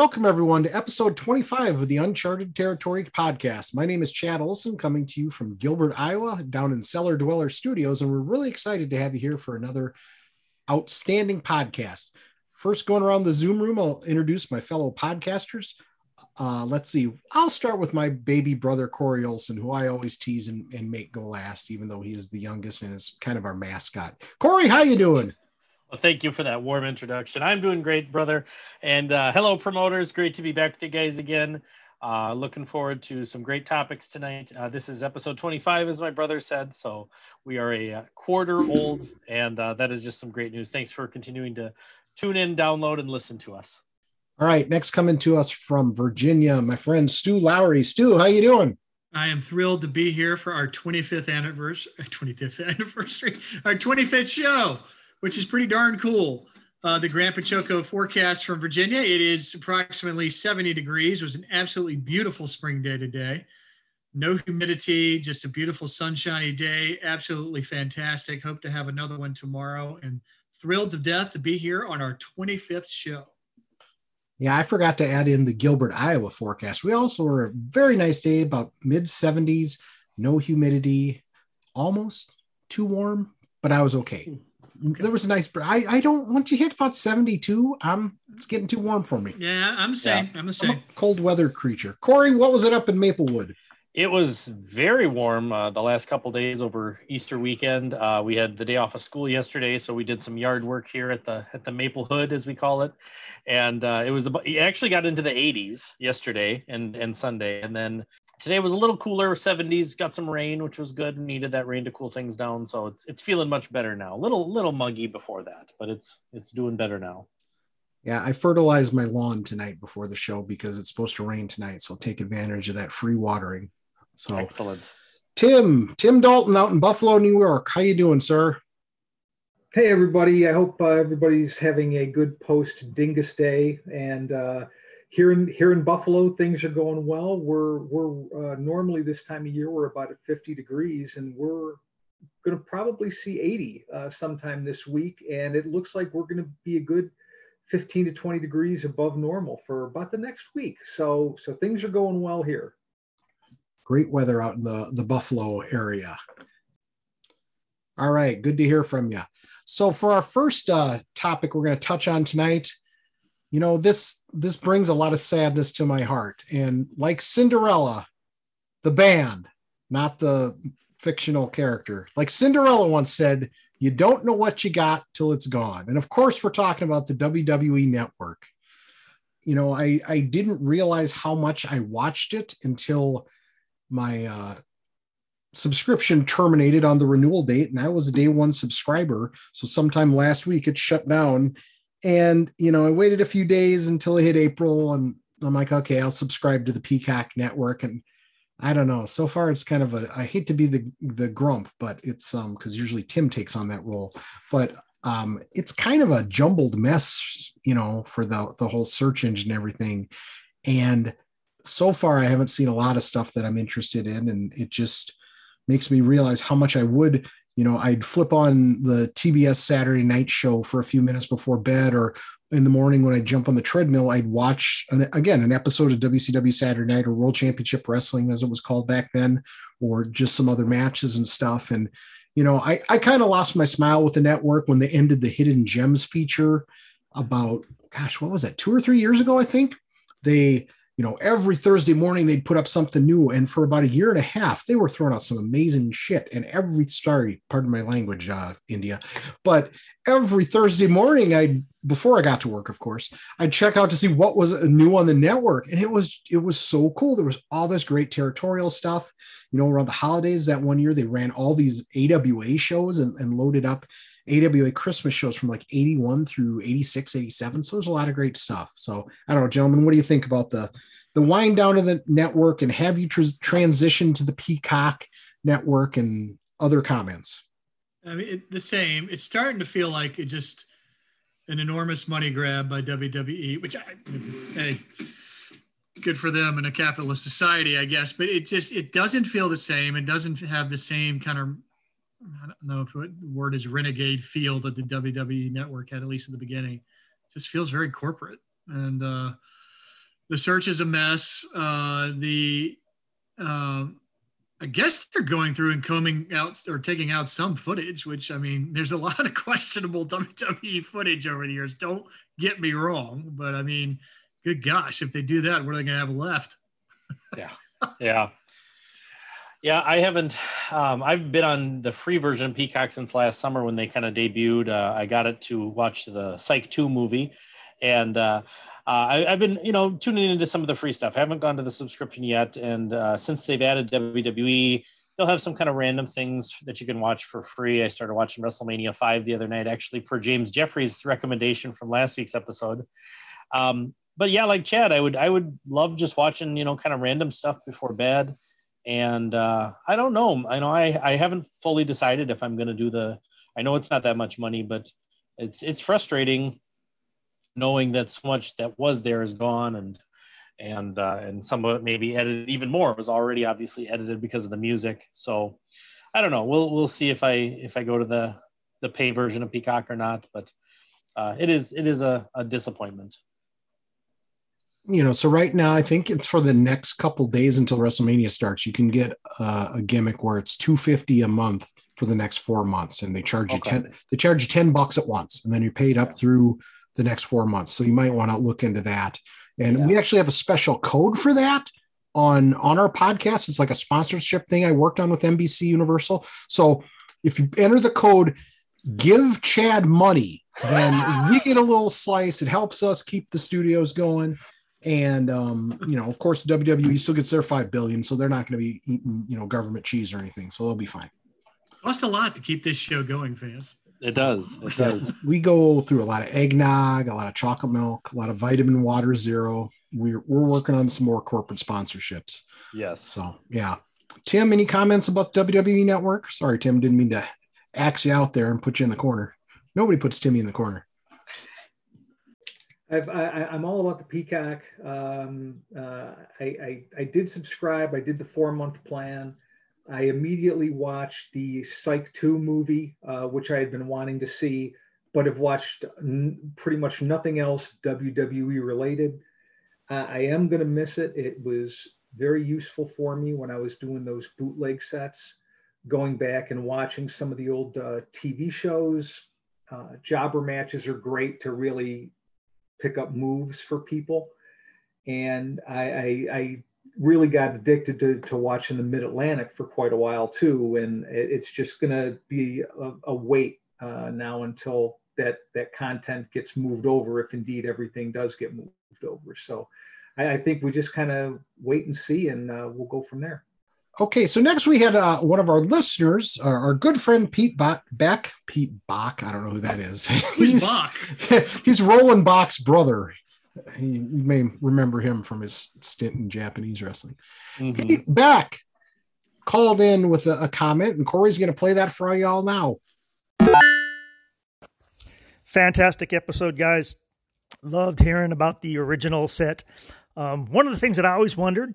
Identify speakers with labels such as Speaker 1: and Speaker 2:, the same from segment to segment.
Speaker 1: Welcome, everyone, to episode 25 of the Uncharted Territory podcast. My name is Chad Olson, coming to you from Gilbert, Iowa, down in Cellar Dweller Studios, and we're really excited to have you here for another outstanding podcast. First, going around the Zoom room, I'll introduce my fellow podcasters. Uh, let's see. I'll start with my baby brother Corey Olson, who I always tease and, and make go last, even though he is the youngest and is kind of our mascot. Corey, how you doing?
Speaker 2: Well, thank you for that warm introduction. I'm doing great, brother. And uh, hello, promoters. Great to be back with you guys again. Uh, looking forward to some great topics tonight. Uh, this is episode 25, as my brother said. So we are a uh, quarter old, and uh, that is just some great news. Thanks for continuing to tune in, download, and listen to us.
Speaker 1: All right, next coming to us from Virginia, my friend Stu Lowry. Stu, how you doing?
Speaker 3: I am thrilled to be here for our 25th anniversary, 25th anniversary, our 25th show which is pretty darn cool. Uh, the Grand Pachoco forecast from Virginia. It is approximately 70 degrees. It was an absolutely beautiful spring day today. No humidity, just a beautiful sunshiny day. Absolutely fantastic. Hope to have another one tomorrow and thrilled to death to be here on our 25th show.
Speaker 1: Yeah, I forgot to add in the Gilbert, Iowa forecast. We also were a very nice day, about mid 70s, no humidity, almost too warm, but I was okay. Okay. There was a nice. I I don't once you hit about seventy two. I'm it's getting too warm for me.
Speaker 3: Yeah, I'm the same. Yeah. I'm the same. I'm
Speaker 1: cold weather creature. Corey, what was it up in Maplewood?
Speaker 2: It was very warm uh, the last couple days over Easter weekend. Uh, we had the day off of school yesterday, so we did some yard work here at the at the Maple Hood, as we call it, and uh, it was about, it actually got into the 80s yesterday and and Sunday, and then today was a little cooler 70s got some rain which was good needed that rain to cool things down so it's it's feeling much better now. A little little muggy before that but it's it's doing better now.
Speaker 1: Yeah i fertilized my lawn tonight before the show because it's supposed to rain tonight so I'll take advantage of that free watering. So
Speaker 2: excellent.
Speaker 1: Tim tim dalton out in buffalo new york. How you doing sir?
Speaker 4: Hey everybody. I hope uh, everybody's having a good post Dyngus day and uh, here in here in Buffalo, things are going well. We're we're uh, normally this time of year we're about at 50 degrees, and we're going to probably see 80 uh, sometime this week, and it looks like we're going to be a good 15 to 20 degrees above normal for about the next week. So so things are going well here.
Speaker 1: Great weather out in the the Buffalo area. All right, good to hear from you. So for our first uh, topic, we're going to touch on tonight you know this this brings a lot of sadness to my heart. And like cinderella the band not the fictional character. Like cinderella once said you don't know what you got till it's gone. And of course we're talking about the wwe network. You know i i didn't realize how much i watched it until my uh subscription terminated on the renewal date and i was a day one subscriber. So sometime last week it shut down and, you know, I waited a few days until it hit April and I'm like, okay, I'll subscribe to the Peacock network. And I don't know. So far, it's kind of a, I hate to be the, the grump, but it's, um, cause usually Tim takes on that role, but, um, it's kind of a jumbled mess, you know, for the, the whole search engine and everything. And so far, I haven't seen a lot of stuff that I'm interested in. And it just makes me realize how much I would you know i'd flip on the tbs saturday night show for a few minutes before bed or in the morning when i jump on the treadmill i'd watch an, again an episode of wcw saturday night or world championship wrestling as it was called back then or just some other matches and stuff. And you know i, I kind of lost my smile with the network when they ended the hidden gems feature about gosh what was that two or three years ago i think? They you know, every Thursday morning they'd put up something new. And for about a year and a half, they were throwing out some amazing shit. And every, sorry, pardon my language, uh, India, but every Thursday morning, I before I got to work, of course, I'd check out to see what was new on the network. And it was, it was so cool. There was all this great territorial stuff. You know, around the holidays that one year, they ran all these AWA shows and, and loaded up AWA Christmas shows from like 81 through 86, 87. So there's a lot of great stuff. So I don't know, gentlemen, what do you think about the the wind down of the network and have you tr- transition to the Peacock network and other comments?
Speaker 3: I mean, it, the same. It's starting to feel like it just an enormous money grab by WWE, which I, hey, good for them in a capitalist society, I guess. But it just it doesn't feel the same. It doesn't have the same kind of I don't know if the word is renegade feel that the WWE network had at least at the beginning. It just feels very corporate and. uh The search is a mess. Uh, the um, I guess they're going through and combing out or taking out some footage, which I mean, there's a lot of questionable WWE footage over the years. Don't get me wrong, but I mean, good gosh, if they do that, what are they going to have left?
Speaker 2: yeah, yeah, yeah. I haven't. Um, I've been on the free version of Peacock since last summer when they kind of debuted. Uh, I got it to watch the Psych Two movie, and uh, uh, I, have been, you know, tuning into some of the free stuff. I haven't gone to the subscription yet, and uh, since they've added WWE, they'll have some kind of random things that you can watch for free. I started watching WrestleMania Five the other night, actually, per James Jeffrey's recommendation from last week's episode. Um, but yeah, like Chad, I would, I would love just watching, you know, kind of random stuff before bed. And uh, I don't know. I know I, I haven't fully decided if I'm to do the. I know it's not that much money, but it's it's frustrating knowing that so much that was there is gone and and uh, and some of it maybe edited even more it was already obviously edited because of the music. So i don't know. We'll we'll see if i if i go to the the pay version of peacock or not but uh, it is it is a, a disappointment.
Speaker 1: You know so right now i think it's for the next couple days until wrestlemania starts you can get uh, a gimmick where it's 250 a month for the next four months and they charge you 10 they charge you 10 bucks at once and then you're paid up through the next four months. So you might want to look into that. And yeah. we actually have a special code for that on on our podcast. It's like a sponsorship thing I worked on with NBC Universal. So if you enter the code give Chad money, then we get a little slice. It helps us keep the studios going. And um, you know, of course, WWE still gets their five billion, so they're not going to be eating, you know, government cheese or anything. So they'll be fine.
Speaker 3: Cost a lot to keep this show going, fans.
Speaker 2: It does. It does.
Speaker 1: we go through a lot of eggnog, a lot of chocolate milk, a lot of vitamin water zero. We're we're working on some more corporate sponsorships.
Speaker 2: Yes.
Speaker 1: So yeah. Tim, any comments about WWE Network? Sorry, Tim, didn't mean to axe you out there and put you in the corner. Nobody puts Timmy in the corner.
Speaker 4: i am all about the Peacock. Um, uh, I, I, I did subscribe. I did the four month plan. I immediately watched the Psych 2 movie, uh, which I had been wanting to see, but have watched n- pretty much nothing else WWE related. I am going to miss it. It was very useful for me when I was doing those bootleg sets, going back and watching some of the old uh, TV shows. Uh, jobber matches are great to really pick up moves for people. And I, I, I really got addicted to, to watching the Mid Atlantic for quite a while too, and it, it's just going to be a, a wait uh, now until that that content gets moved over, if indeed everything does get moved over. So I, I think we just kind of wait and see, and uh, we'll go from there.
Speaker 1: Okay, so next we had uh, one of our listeners, our, our good friend Pete Bach, Beck, Pete Bach. I don't know who that is. he's, Bach? he's Roland Bach's brother. He, you may remember him from his stint in Japanese wrestling. Mm-hmm. Pete Beck called in with a, a comment, and Corey's going to play that for y'all now.
Speaker 5: Fantastic episode, guys. Loved hearing about the original set. Um, one of the things that I always wondered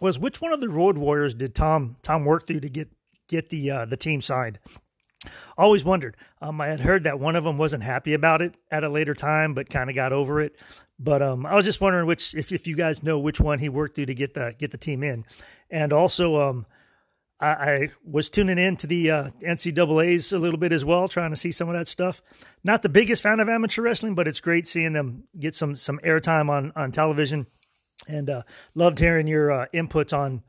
Speaker 5: was which one of the Road Warriors did Tom Tom work through to get get the uh, the team signed. Always wondered. Um, I had heard that one of them wasn't happy about it at a later time, but kind of got over it. But um, I was just wondering which, if, if you guys know which one he worked through to get the get the team in, and also um, I, I was tuning in to the uh, NCAA's a little bit as well, trying to see some of that stuff. Not the biggest fan of amateur wrestling, but it's great seeing them get some some airtime on on television, and uh, loved hearing your uh, inputs on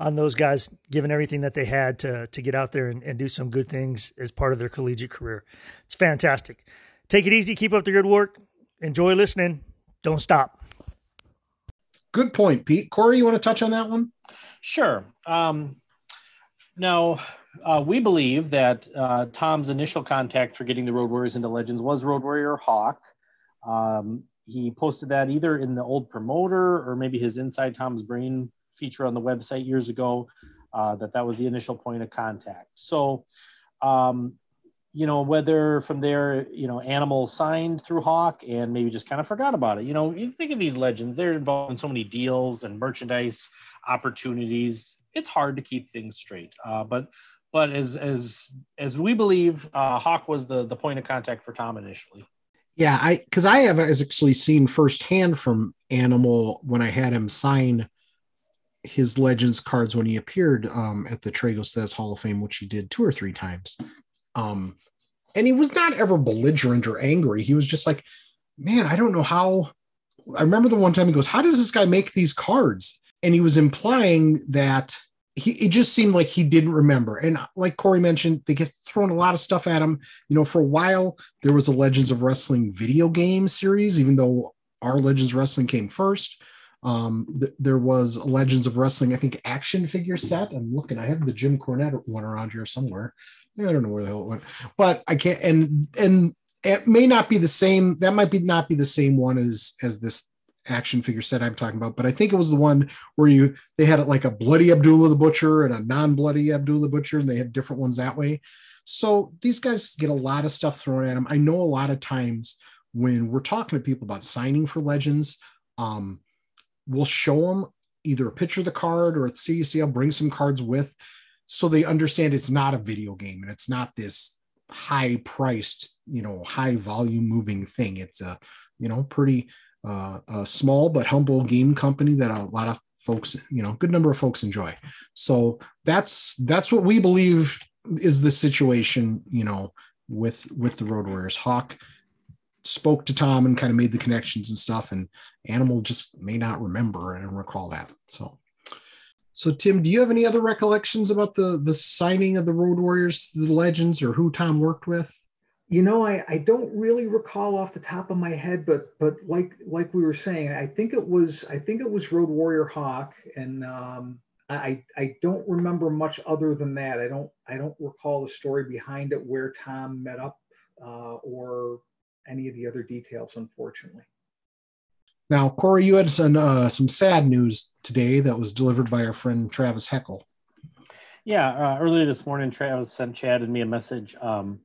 Speaker 5: on those guys giving everything that they had to to get out there and, and do some good things as part of their collegiate career. It's fantastic. Take it easy, keep up the good work, enjoy listening don't stop.
Speaker 1: Good point, Pete. Corey, you want to touch on that one?
Speaker 2: Sure. Um, now, uh, we believe that uh, Tom's initial contact for getting the Road Warriors into Legends was Road Warrior Hawk. Um, he posted that either in the old promoter or maybe his Inside Tom's Brain feature on the website years ago. Uh, that that was the initial point of contact. So um, you know, whether from there, you know, Animal signed through Hawk and maybe just kind of forgot about it. You know, you think of these legends, they're involved in so many deals and merchandise opportunities. It's hard to keep things straight. Uh, but but as as as we believe, uh, Hawk was the the point of contact for Tom initially.
Speaker 1: Yeah, I because I have actually seen firsthand from Animal when I had him sign his Legends cards when he appeared um, at the Tragos Hall of Fame, which he did two or three times. Um, and he was not ever belligerent or angry. He was just like, man, I don't know how. I remember the one time he goes, How does this guy make these cards? And he was implying that he it just seemed like he didn't remember. And like Corey mentioned, they get thrown a lot of stuff at him. You know, for a while there was a Legends of Wrestling video game series, even though our Legends Wrestling came first. Um, th- there was Legends of Wrestling, I think, action figure set. I'm looking, I have the Jim Cornette one around here somewhere. I don't know where the hell it went, but I can't. And and it may not be the same. That might be not be the same one as as this action figure set I'm talking about, but I think it was the one where you they had it like a bloody Abdullah the Butcher and a non-bloody Abdullah the Butcher, and they had different ones that way. So these guys get a lot of stuff thrown at them. I know a lot of times when we're talking to people about signing for legends, um, we'll show them either a picture of the card or at CECL bring some cards with so they understand it's not a video game and it's not this high priced you know high volume moving thing. It's a you know pretty uh, a small but humble game company that a lot of folks you know good number of folks enjoy. So that's that's what we believe is the situation you know with with the road warriors. Hawk spoke to tom and kind of made the connections and stuff and animal just may not remember and recall that so so, Tim, do you have any other recollections about the the signing of the Road Warriors to the Legends, or who Tom worked with?
Speaker 4: You know, I, I don't really recall off the top of my head, but but like like we were saying, I think it was I think it was Road Warrior Hawk, and um, I I don't remember much other than that. I don't I don't recall the story behind it, where Tom met up, uh, or any of the other details, unfortunately.
Speaker 1: Now, Corey, you had some uh, some sad news today that was delivered by our friend Travis Heckel.
Speaker 2: Yeah, uh, earlier this morning, Travis sent Chad and me a message. Um,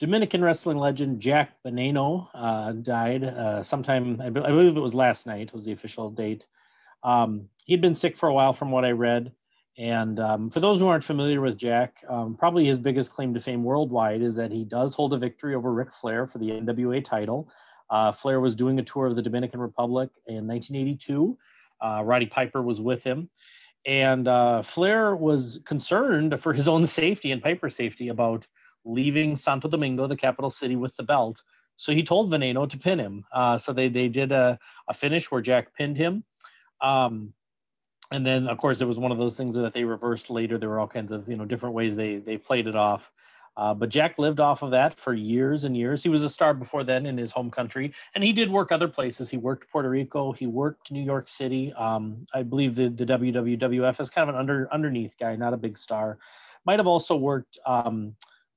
Speaker 2: Dominican wrestling legend Jack Veneno uh, died uh, sometime, I, believe it was last night, was the official date. Um, he'd been sick for a while, from what I read. And um, for those who aren't familiar with Jack, um, probably his biggest claim to fame worldwide is that he does hold a victory over Ric Flair for the NWA title. Uh, Flair was doing a tour of the Dominican Republic in 1982. Uh, Roddy Piper was with him. And uh, Flair was concerned for his own safety and Piper's safety about leaving Santo Domingo, the capital city, with the belt. So he told Veneno to pin him. Uh, so they, they did a, a finish where Jack pinned him. Um, and then, of course, it was one of those things that they reversed later. There were all kinds of you know different ways they they played it off. Uh, but Jack lived off of that for years and years. He was a star before then in his home country, and he did work other places. He worked Puerto Rico. He worked New York City. Um, I believe the the WWF is kind of an under underneath guy, not a big star. Might have also worked um,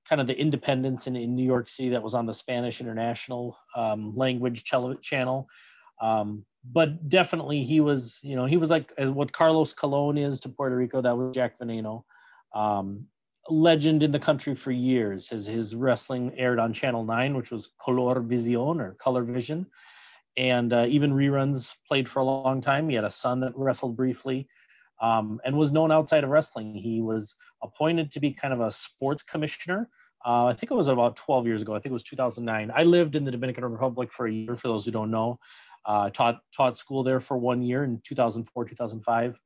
Speaker 2: kind of the Independence in, in New York City that was on the Spanish International um, Language channel. Um, but definitely, he was you know he was like what Carlos Colon is to Puerto Rico. That was Jack Veneno. Um, legend in the country for years. His his wrestling aired on Channel Nine, which was Color Vision or Color Vision, and uh, even reruns played for a long time. He had a son that wrestled briefly, um, and was known outside of wrestling. He was appointed to be kind of a sports commissioner. Uh, I think it was about 12 years ago. I think it was 2009. I lived in the Dominican Republic for a year. For those who don't know, uh, taught taught school there for one year in 2004 2005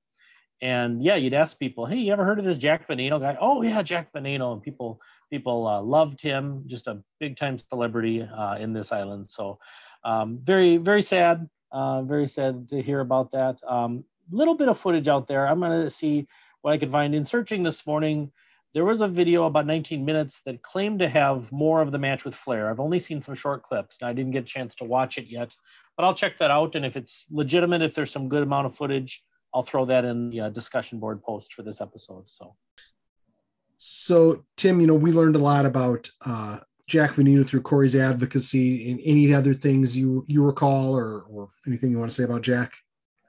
Speaker 2: and yeah, you'd ask people, "Hey, you ever heard of this Jack Veneno guy?" Oh yeah, Jack Veneno, and people people uh, loved him. Just a big time celebrity uh, in this island. So um, very very sad, uh, very sad to hear about that. Um, little bit of footage out there. I'm gonna see what I could find in searching this morning. There was a video about 19 minutes that claimed to have more of the match with Flair. I've only seen some short clips, and I didn't get a chance to watch it yet. But I'll check that out, and if it's legitimate, if there's some good amount of footage I'll throw that in the uh, discussion board post for this episode. So,
Speaker 1: so Tim, you know, we learned a lot about uh, Jack Veneno through Corey's advocacy. And any other things you you recall, or or anything you want to say about Jack?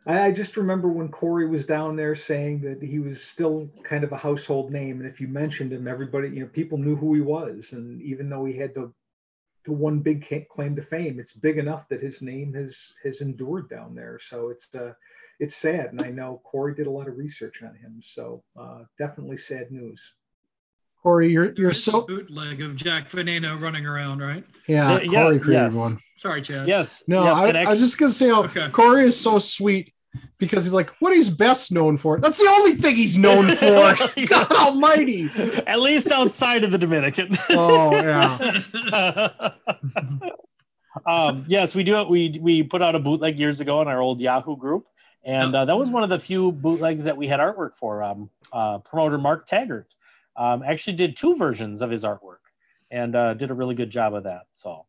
Speaker 4: I just remember when Corey was down there saying that he was still kind of a household name, and if you mentioned him, everybody, you know, people knew who he was. And even though he had the the one big claim to fame, it's big enough that his name has has endured down there. So it's uh, it's sad. And I know Corey did a lot of research on him. So uh, definitely sad news.
Speaker 1: Corey, you're you're so
Speaker 3: bootleg of Jack Veneno running around, right?
Speaker 1: yeah.
Speaker 2: Yeah,
Speaker 1: Corey created
Speaker 2: yes.
Speaker 1: one.
Speaker 3: Sorry, Chad.
Speaker 2: Yes.
Speaker 1: No,
Speaker 2: yes,
Speaker 1: I,
Speaker 2: and
Speaker 1: I was just gonna say how
Speaker 3: Okay.
Speaker 1: Corey is so sweet because he's like, what he's best known for. That's the only thing he's known for. God Almighty.
Speaker 2: at least outside of the Dominican.
Speaker 1: Oh yeah.
Speaker 2: um, yes, we do. It. We we put out a bootleg years ago in our old Yahoo group, and uh, that was one of the few bootlegs that we had artwork for. Um, uh, promoter Mark Taggart um, actually did two versions of his artwork, and uh, did a really good job of that. So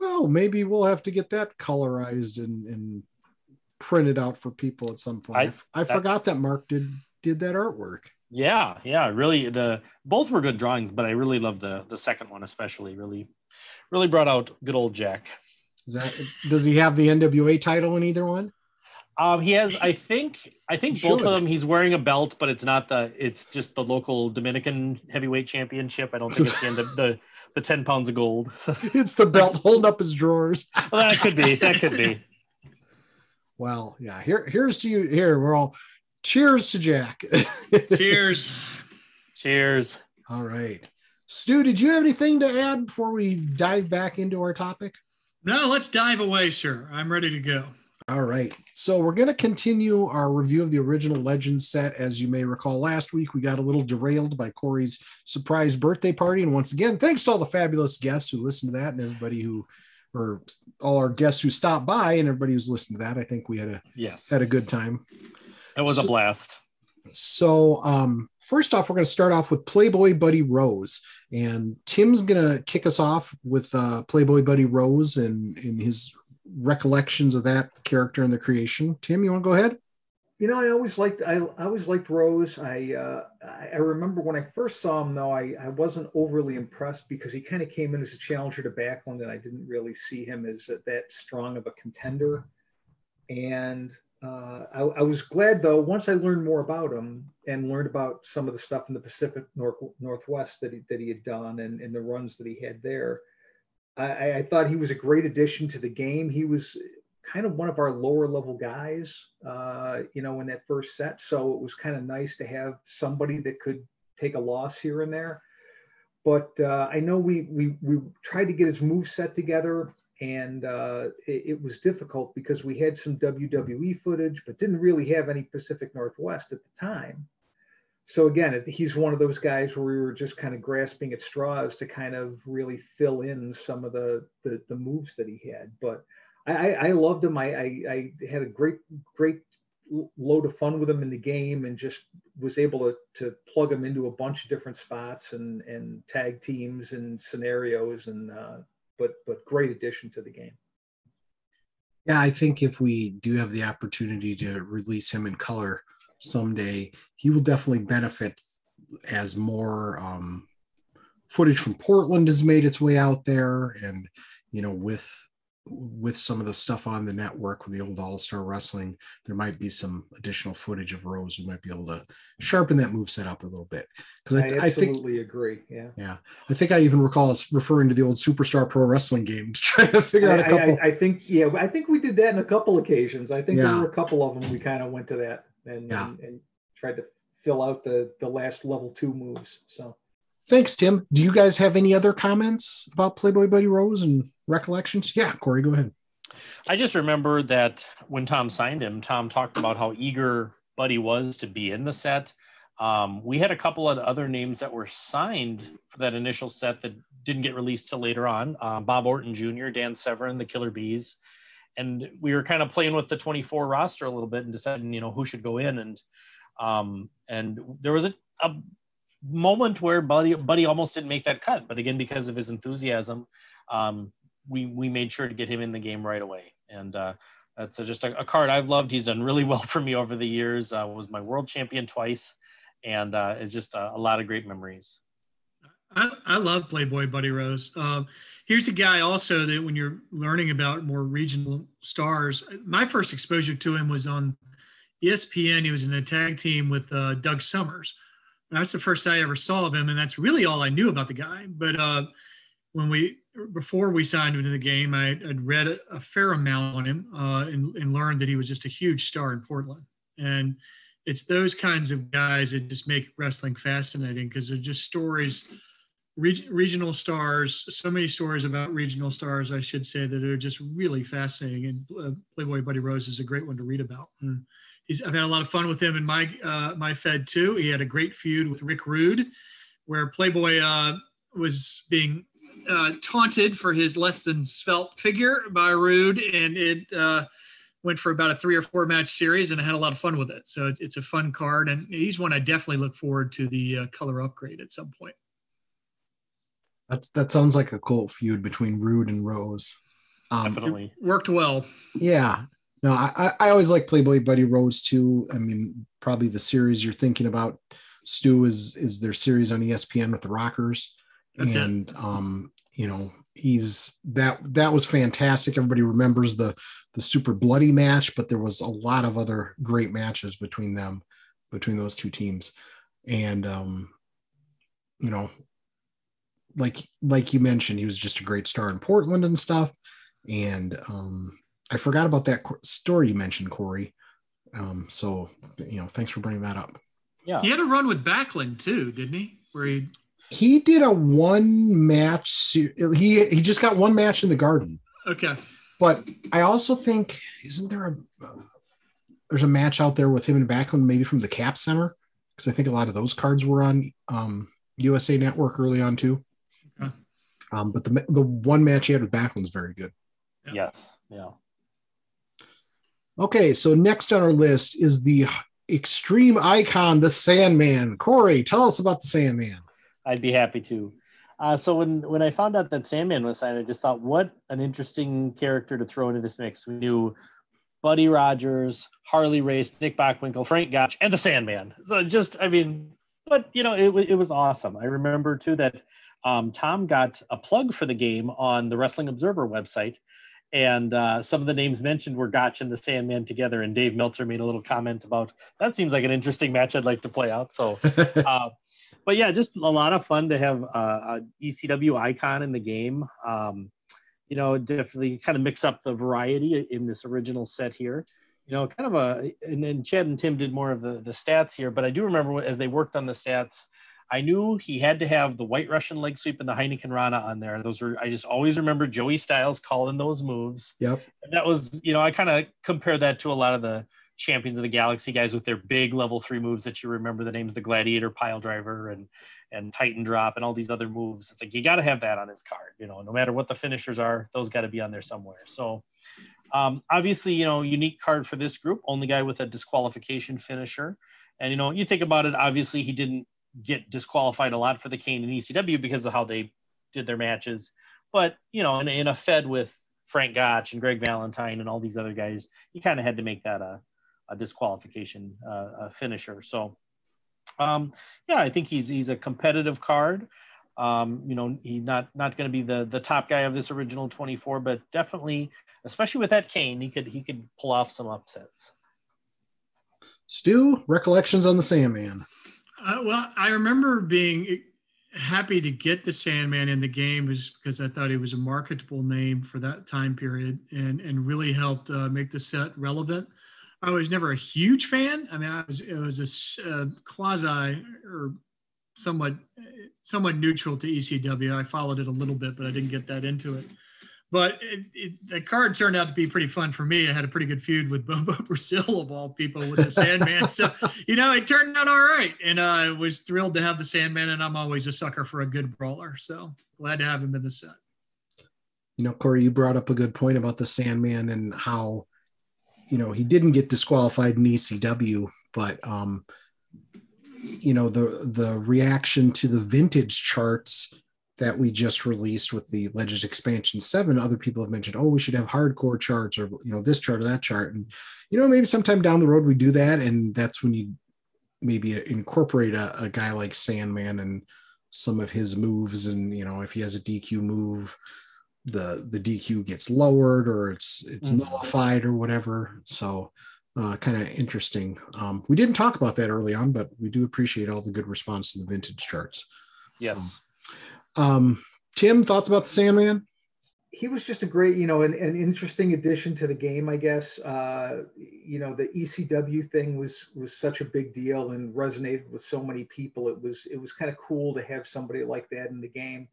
Speaker 1: Well, maybe we'll have to get that colorized and, and printed out for people at some point. I, I
Speaker 2: that-
Speaker 1: forgot that Mark did did that artwork.
Speaker 2: yeah, yeah, really, the both were good drawings, but I really love the the second one especially. Really, really brought out good old Jack.
Speaker 1: Is that does he have the NWA title in either one?
Speaker 2: Um, he has, I think, I think both of them. He's wearing a belt, but it's not the. It's just the local Dominican heavyweight championship. I don't think it's the end of the the ten pounds of gold.
Speaker 1: It's the belt holding up his drawers.
Speaker 2: well, that could be. That could be.
Speaker 1: Well, yeah. Here, here's to you. Here, we're all cheers to Jack.
Speaker 3: Cheers.
Speaker 2: Cheers.
Speaker 1: all right. Stu, did you have anything to add before we dive back into our topic?
Speaker 3: No, let's dive away, sir. I'm ready to go.
Speaker 1: All right. So we're going to continue our review of the original Legend set. As you may recall, last week we got a little derailed by Corey's surprise birthday party. And once again, thanks to all the fabulous guests who listened to that and everybody who, or all our guests who stopped by and everybody who's listened to that. I think we had a
Speaker 2: Yes,
Speaker 1: had a good time.
Speaker 2: it was a blast.
Speaker 1: So, um, first off, we're going to start off with Playboy Buddy Rose, and Tim's going to kick us off with uh, Playboy Buddy Rose and, and his recollections of that character and the creation. Tim, you want to go ahead?
Speaker 4: You know, I always liked I, I always liked Rose. I uh, I remember when I first saw him though, I, I wasn't overly impressed because he kind of came in as a challenger to Backlund, and I didn't really see him as that strong of a contender. And uh, I, I was glad though once I learned more about him and learned about some of the stuff in the Pacific North, Northwest that he that he had done and, and the runs that he had there. I- I thought he was a great addition to the game. He was kind of one of our lower level guys, uh, you know, in that first set. So it was kind of nice to have somebody that could take a loss here and there. But uh, I know we we we tried to get his move set together, and uh, it, it was difficult because we had some WWE footage, but didn't really have any Pacific Northwest at the time. So again, he's one of those guys where we were just kind of grasping at straws to kind of really fill in some of the the, the moves that he had. But I, I, loved him. I, I, I had a great, great load of fun with him in the game and just was able to, to plug him into a bunch of different spots and, and tag teams and scenarios. And, uh, but, but great addition to the game.
Speaker 1: Yeah, I think if we do have the opportunity to release him in color someday, he will definitely benefit as more um, footage from Portland has made its way out there, and you know, with with some of the stuff on the network with the old All Star Wrestling, there might be some additional footage of Rose. We might be able to sharpen that move set up a little bit because
Speaker 4: I,
Speaker 1: I, I think
Speaker 4: absolutely agree. Yeah.
Speaker 1: yeah, I think I even recall us referring to the old Superstar Pro Wrestling game to try to figure out a
Speaker 4: I,
Speaker 1: couple.
Speaker 4: I, I think, yeah, I think we did that in a couple occasions. I think
Speaker 1: Yeah.
Speaker 4: there were a couple of them we kind of went to that and,
Speaker 1: Yeah.
Speaker 4: and, and tried to fill out the, the last level two moves. So.
Speaker 1: Thanks, Tim. Do you guys have any other comments about Playboy Buddy Rose and recollections? Yeah, Corey, go ahead.
Speaker 2: I just remember that when Tom signed him, Tom talked about how eager Buddy was to be in the set. Um, we had a couple of other names that were signed for that initial set that didn't get released till later on. Um, Bob Orton Jr., Dan Severn, the Killer Bees, and we were kind of playing with the 24 roster a little bit and deciding, you know, who should go in. And um, and there was a, a moment where Buddy Buddy almost didn't make that cut, but again because of his enthusiasm, um, we we made sure to get him in the game right away. And uh, that's a, just a, a card I've loved. He's done really well for me over the years. Uh, was my world champion twice, and uh, it's just a, a lot of great memories.
Speaker 3: I, I love Playboy Buddy Rose. Um, here's a guy also that when you're learning about more regional stars, my first exposure to him was on ESPN. He was in a tag team with uh, Doug Summers. That's the first I ever saw of him, and that's really all I knew about the guy. But uh, when we before we signed him to the game, I had read a, a fair amount on him uh, and, and learned that he was just a huge star in Portland. And it's those kinds of guys that just make wrestling fascinating because they're just stories reg- regional stars so many stories about regional stars i should say that are just really fascinating and uh, playboy buddy rose is a great one to read about and he's i've had a lot of fun with him in my uh, my fed too he had a great feud with rick rude where playboy uh, was being uh, taunted for his less than svelte figure by rude and it uh, went for about a three or four match series and I had a lot of fun with it. So it's, it's a fun card and he's one I definitely look forward to the uh, color upgrade at some point.
Speaker 1: That's that sounds like a cool feud between Rude and Rose. Um,
Speaker 2: Definitely.
Speaker 3: Worked well.
Speaker 1: Yeah. No, I, I always like Playboy Buddy Rose too. I mean, probably the series you're thinking about, Stu, is is their series on ESPN with the Rockers.
Speaker 3: That's it.
Speaker 1: and um, you know, he's that that was fantastic. Everybody remembers the the super bloody match, but there was a lot of other great matches between them, between those two teams. And um, you know, like like you mentioned, he was just a great star in Portland and stuff. And um, I forgot about that story you mentioned, Corey. Um, so you know, thanks for bringing that up.
Speaker 2: Yeah.
Speaker 3: He had a run with Backlund too, didn't he? Where he
Speaker 1: He did a one match. He he just got one match in the Garden.
Speaker 3: okay.
Speaker 1: But I also think isn't there a uh, there's a match out there with him and Backlund maybe from the Cap Center because I think a lot of those cards were on um, USA Network early on too.
Speaker 3: Okay.
Speaker 1: Um, but the the one match he had with Backlund's very good.
Speaker 2: Yes. Yeah.
Speaker 1: Okay, so next on our list is the extreme icon, the Sandman. Corey, tell us about the Sandman.
Speaker 2: I'd be happy to. Uh, so when when I found out that Sandman was signed, I just thought, what an interesting character to throw into this mix. We knew Buddy Rogers, Harley Race, Nick Bockwinkel, Frank Gotch, and the Sandman. So just, I mean, but you know, it, it was awesome. I remember too that um, Tom got a plug for the game on the Wrestling Observer website. And uh, some of the names mentioned were Gotch and the Sandman together. And Dave Meltzer made a little comment about that seems like an interesting match I'd like to play out. So uh, but yeah, just a lot of fun to have uh, a ECW icon in the game. Um, you know, definitely kind of mix up the variety in this original set here. You know, kind of a, and then Chad and Tim did more of the, the stats here, but I do remember as they worked on the stats, I knew he had to have the White Russian leg sweep and the Heineken Rana on there. Those were, I just always remember Joey Styles calling those moves.
Speaker 1: Yep.
Speaker 2: And that was, you know, I kind of compare that to a lot of the champions of the galaxy guys with their big level three moves that you remember the names, of the gladiator pile driver and, and Titan drop and all these other moves. It's like, you got to have that on his card, you know, no matter what the finishers are, those got to be on there somewhere. So um, obviously, you know, unique card for this group, only guy with a disqualification finisher. And, you know, you think about it, obviously he didn't get disqualified a lot for the cane and ECW because of how they did their matches. But, you know, in, in a Fed with Frank Gotch and Greg Valentine and all these other guys, you kind of had to make that a, a disqualification uh, a finisher. So, um, yeah, I think he's he's a competitive card. Um, you know, he's not not going to be the the top guy of this original 24, but definitely, especially with that cane, he could he could pull off some upsets.
Speaker 1: Stu, recollections on the Sandman.
Speaker 3: Uh, well, I remember being happy to get the Sandman in the game is because I thought it was a marketable name for that time period and and really helped uh, make the set relevant. I was never a huge fan. I mean, I was it was a uh, quasi or somewhat somewhat neutral to ECW. I followed it a little bit, but I didn't get that into it. But it, it, the card turned out to be pretty fun for me. I had a pretty good feud with Bobo Brazil of all people with the Sandman. so you know, it turned out all right, and I was thrilled to have the Sandman. And I'm always a sucker for a good brawler, so glad to have him in the set.
Speaker 1: You know, Corey, you brought up a good point about the Sandman and how, you know, he didn't get disqualified in ECW, but um, you know, the the reaction to the vintage charts that we just released with the Legends Expansion 7, other people have mentioned, oh, we should have hardcore charts or you know, this chart or that chart. And you know, maybe sometime down the road we do that, and that's when you maybe incorporate a, a guy like Sandman and some of his moves, and you know, if he has a DQ move, the the DQ gets lowered or it's it's
Speaker 2: Mhm.
Speaker 1: nullified or whatever. So uh, kind of interesting. Um, we didn't talk about that early on, but we do appreciate all the good response to the vintage charts.
Speaker 2: Yes.
Speaker 1: Um, Tim, thoughts about the Sandman?
Speaker 4: he was just a great, you know, an, an interesting addition to the game, I guess. Uh, you know, the ECW thing was was such a big deal and resonated with so many people. It was it was kind of cool to have somebody like that in the game,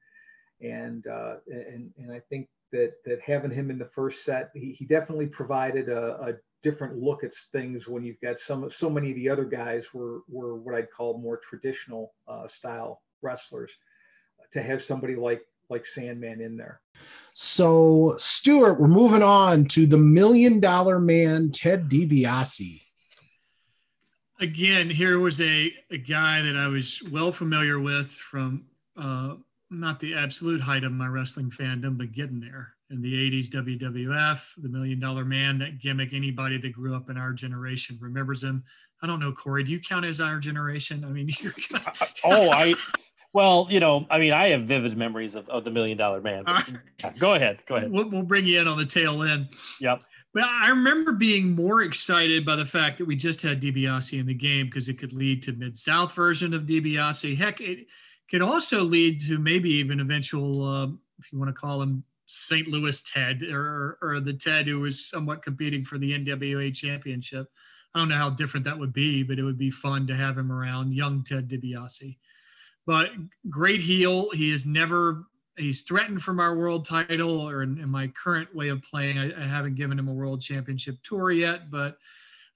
Speaker 4: and uh, and and I think that that having him in the first set, he, he definitely provided a, a different look at things when you've got some so many of the other guys were were what I'd call more traditional uh, style wrestlers. To have somebody like like Sandman in there.
Speaker 1: So, Stuart, we're moving on to the Million Dollar Man, Ted DiBiase.
Speaker 3: Again, here was a, a guy that I was well familiar with from uh, not the absolute height of my wrestling fandom, but getting there in the 80s WWF, the Million Dollar Man, that gimmick. Anybody that grew up in our generation remembers him. I don't know, Corey. Do you count as our generation? I mean, you're.
Speaker 2: oh, I well, you know, I mean, I have vivid memories of, of the Million Dollar Man. yeah, go ahead. Go ahead.
Speaker 3: We'll, we'll bring you in on the tail end.
Speaker 2: Yep.
Speaker 3: But I remember being more excited by the fact that we just had DiBiase in the game because it could lead to Mid South version of DiBiase. Heck, it could also lead to maybe even eventual, uh, if you want to call him St. Louis Ted or, or the Ted who was somewhat competing for the NWA championship. I don't know how different that would be, but it would be fun to have him around, young Ted DiBiase but great heel. He is never he's threatened from our world title or in, in my current way of playing. I, I, haven't given him a world championship tour yet, but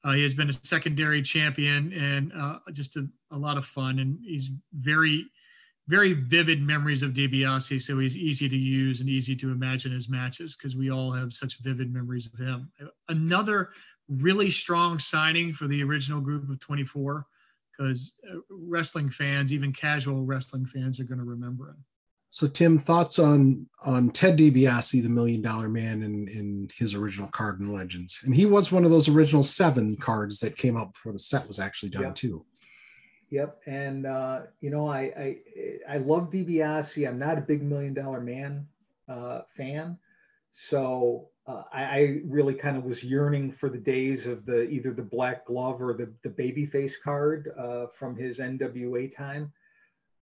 Speaker 3: uh, he has been a secondary champion and uh, just a, a, lot of fun. And he's very, very vivid memories of DiBiase. So he's easy to use and easy to imagine his matches because we all have such vivid memories of him. Another really strong signing for the original group of 24 because uh, wrestling fans, even casual wrestling fans, are going to remember him.
Speaker 1: So, Tim, thoughts on on Ted DiBiase, the Million Dollar Man, in in his original card in Legends, and he was one of those original seven cards that came out before the set was actually done
Speaker 4: yep.
Speaker 1: too.
Speaker 4: Yep, and uh, you know, I, I I love DiBiase. I'm not a big Million Dollar Man uh, fan, so uh, I, I, really kind of was yearning for the days of the either the black glove or the the babyface card uh, from his NWA time.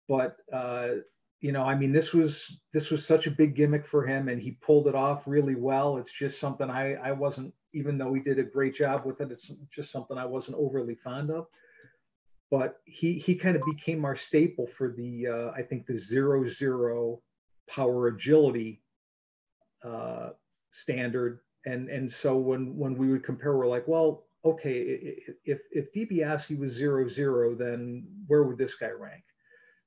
Speaker 4: But uh, you know, I mean, this was this was such a big gimmick for him, and he pulled it off really well. It's just something I I wasn't, even though he did a great job with it, it's just something I wasn't overly fond of. But he he kind of became our staple for the uh, I think the zero zero power agility uh, standard. And and so when when we would compare, we're like, well, okay, if if DiBiase was zero zero, then where would this guy rank?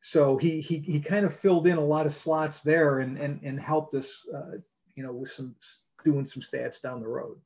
Speaker 4: So he he he kind of filled in a lot of slots there and and and helped us, uh, you know, with some doing some stats down the road.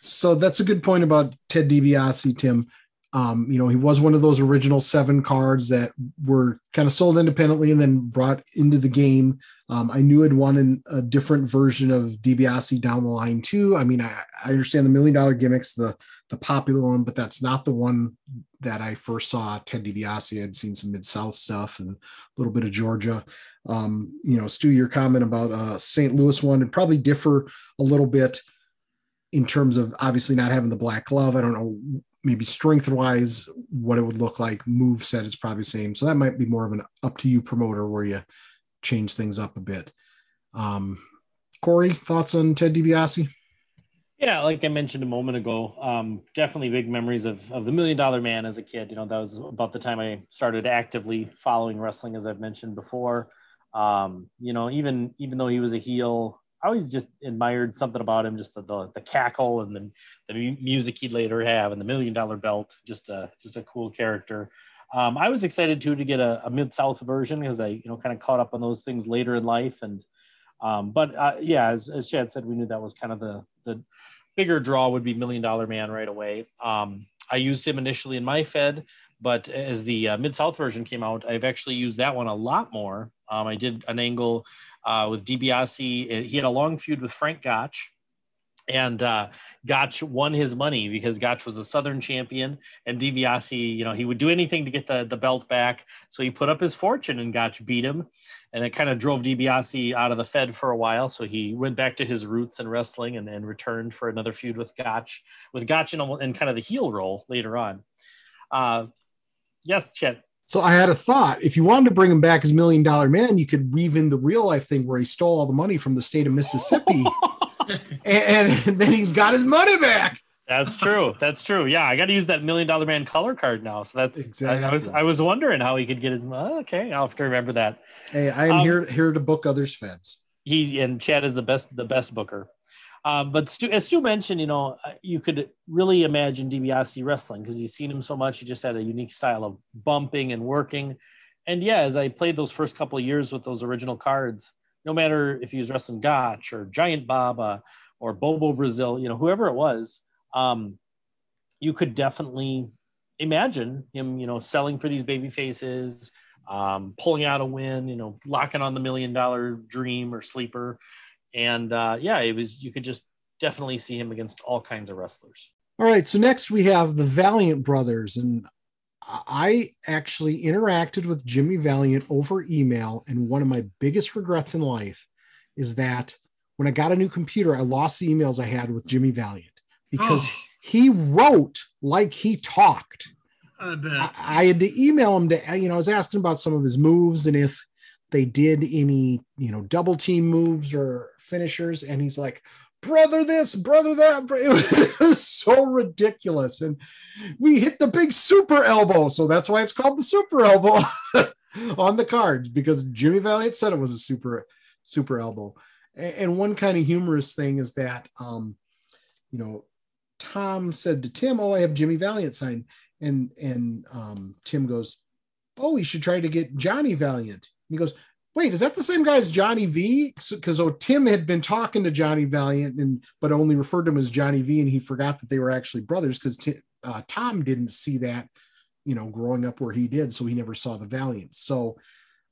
Speaker 1: So that's a good point about Ted DiBiase, Tim. Um, you know, he was one of those original seven cards that were kind of sold independently and then brought into the game. Um, I knew I'd wanted a different version of DiBiase down the line too. I mean, I, I understand the million dollar gimmicks, the the popular one, but that's not the one that I first saw Ted DiBiase. I'd seen some Mid South stuff and a little bit of Georgia. Um, you know, Stu, your comment about uh, St. Louis one would probably differ a little bit in terms of obviously not having the black glove. I don't know maybe strength wise what it would look like. Move set is probably the same. So that might be more of an up to you promoter where you change things up a bit. Um corey thoughts on ted DiBiase?
Speaker 2: yeah like i mentioned a moment ago um definitely big memories of of the million dollar man as a kid. You know that was about the time i started actively following wrestling as i've mentioned before. Um you know even even though he was a heel I always just admired something about him, just the, the, the cackle and the, the music he'd later have and the million dollar belt, just a, just a cool character. Um, I was excited too to get a, a mid South version because I, you know, kind of caught up on those things later in life. And, um, but uh, yeah, as, as Chad said, we knew that was kind of the, the bigger draw would be Million Dollar Man right away. Um, I used him initially in my Fed, but as the uh, Mid South version came out, I've actually used that one a lot more. Um, I did an angle uh, with DiBiase. He had a long feud with Frank Gotch. And uh, Gotch won his money because Gotch was the Southern champion, and DiBiase, you know, he would do anything to get the, the belt back. So he put up his fortune, and Gotch beat him, and it kind of drove DiBiase out of the Fed for a while. So he went back to his roots in wrestling, and then returned for another feud with Gotch, with Gotch in, in kind of the heel role later on. Uh, yes, Chet.
Speaker 1: So I had a thought. If you wanted to bring him back as Million Dollar Man, you could weave in the real life thing where he stole all the money from the state of Mississippi, and, and then he's got his money back.
Speaker 2: That's true. That's true. Yeah, I got to use that million dollar man color card now. So that's exactly. I, I, was I was wondering how he could get his. Okay, I'll have to remember that.
Speaker 1: Hey, I am um, here here to book others' feds.
Speaker 2: He and Chad is the best the best booker. Um, but Stu, as Stu mentioned, you know, uh, you could really imagine DiBiase wrestling because you've seen him so much. He just had a unique style of bumping and working. And yeah, as I played those first couple of years with those original cards, no matter if he was wrestling Gotch or Giant Baba or Bobo Brazil, you know, whoever it was, um, you could definitely imagine him, you know, selling for these baby faces, um, pulling out a win, you know, locking on the million dollar dream or sleeper. And uh, yeah, it was, you could just definitely see him against all kinds of wrestlers.
Speaker 1: All right. So next we have the Valiant brothers. And I actually interacted with Jimmy Valiant over email. And one of my biggest regrets in life is that when I got a new computer, I lost the emails I had with Jimmy Valiant because oh. he wrote like he talked. I, I, I, had to email him to, you know, I was asking about some of his moves and if they did any, you know, double team moves or finishers. And he's like, brother this, brother that. It was so ridiculous. And we hit the big super elbow. So that's why it's called the super elbow on the cards because Jimmy Valiant said it was a super, super elbow. And one kind of humorous thing is that, um, you know, Tom said to Tim, "Oh, I have Jimmy Valiant signed," and and um, Tim goes, "Oh, we should try to get Johnny Valiant." And he goes, "Wait, is that the same guy as Johnny V?" Because so, oh, Tim had been talking to Johnny Valiant, and but only referred to him as Johnny V, and he forgot that they were actually brothers because t- uh, Tom didn't see that, you know, growing up where he did, so he never saw the Valiant. So,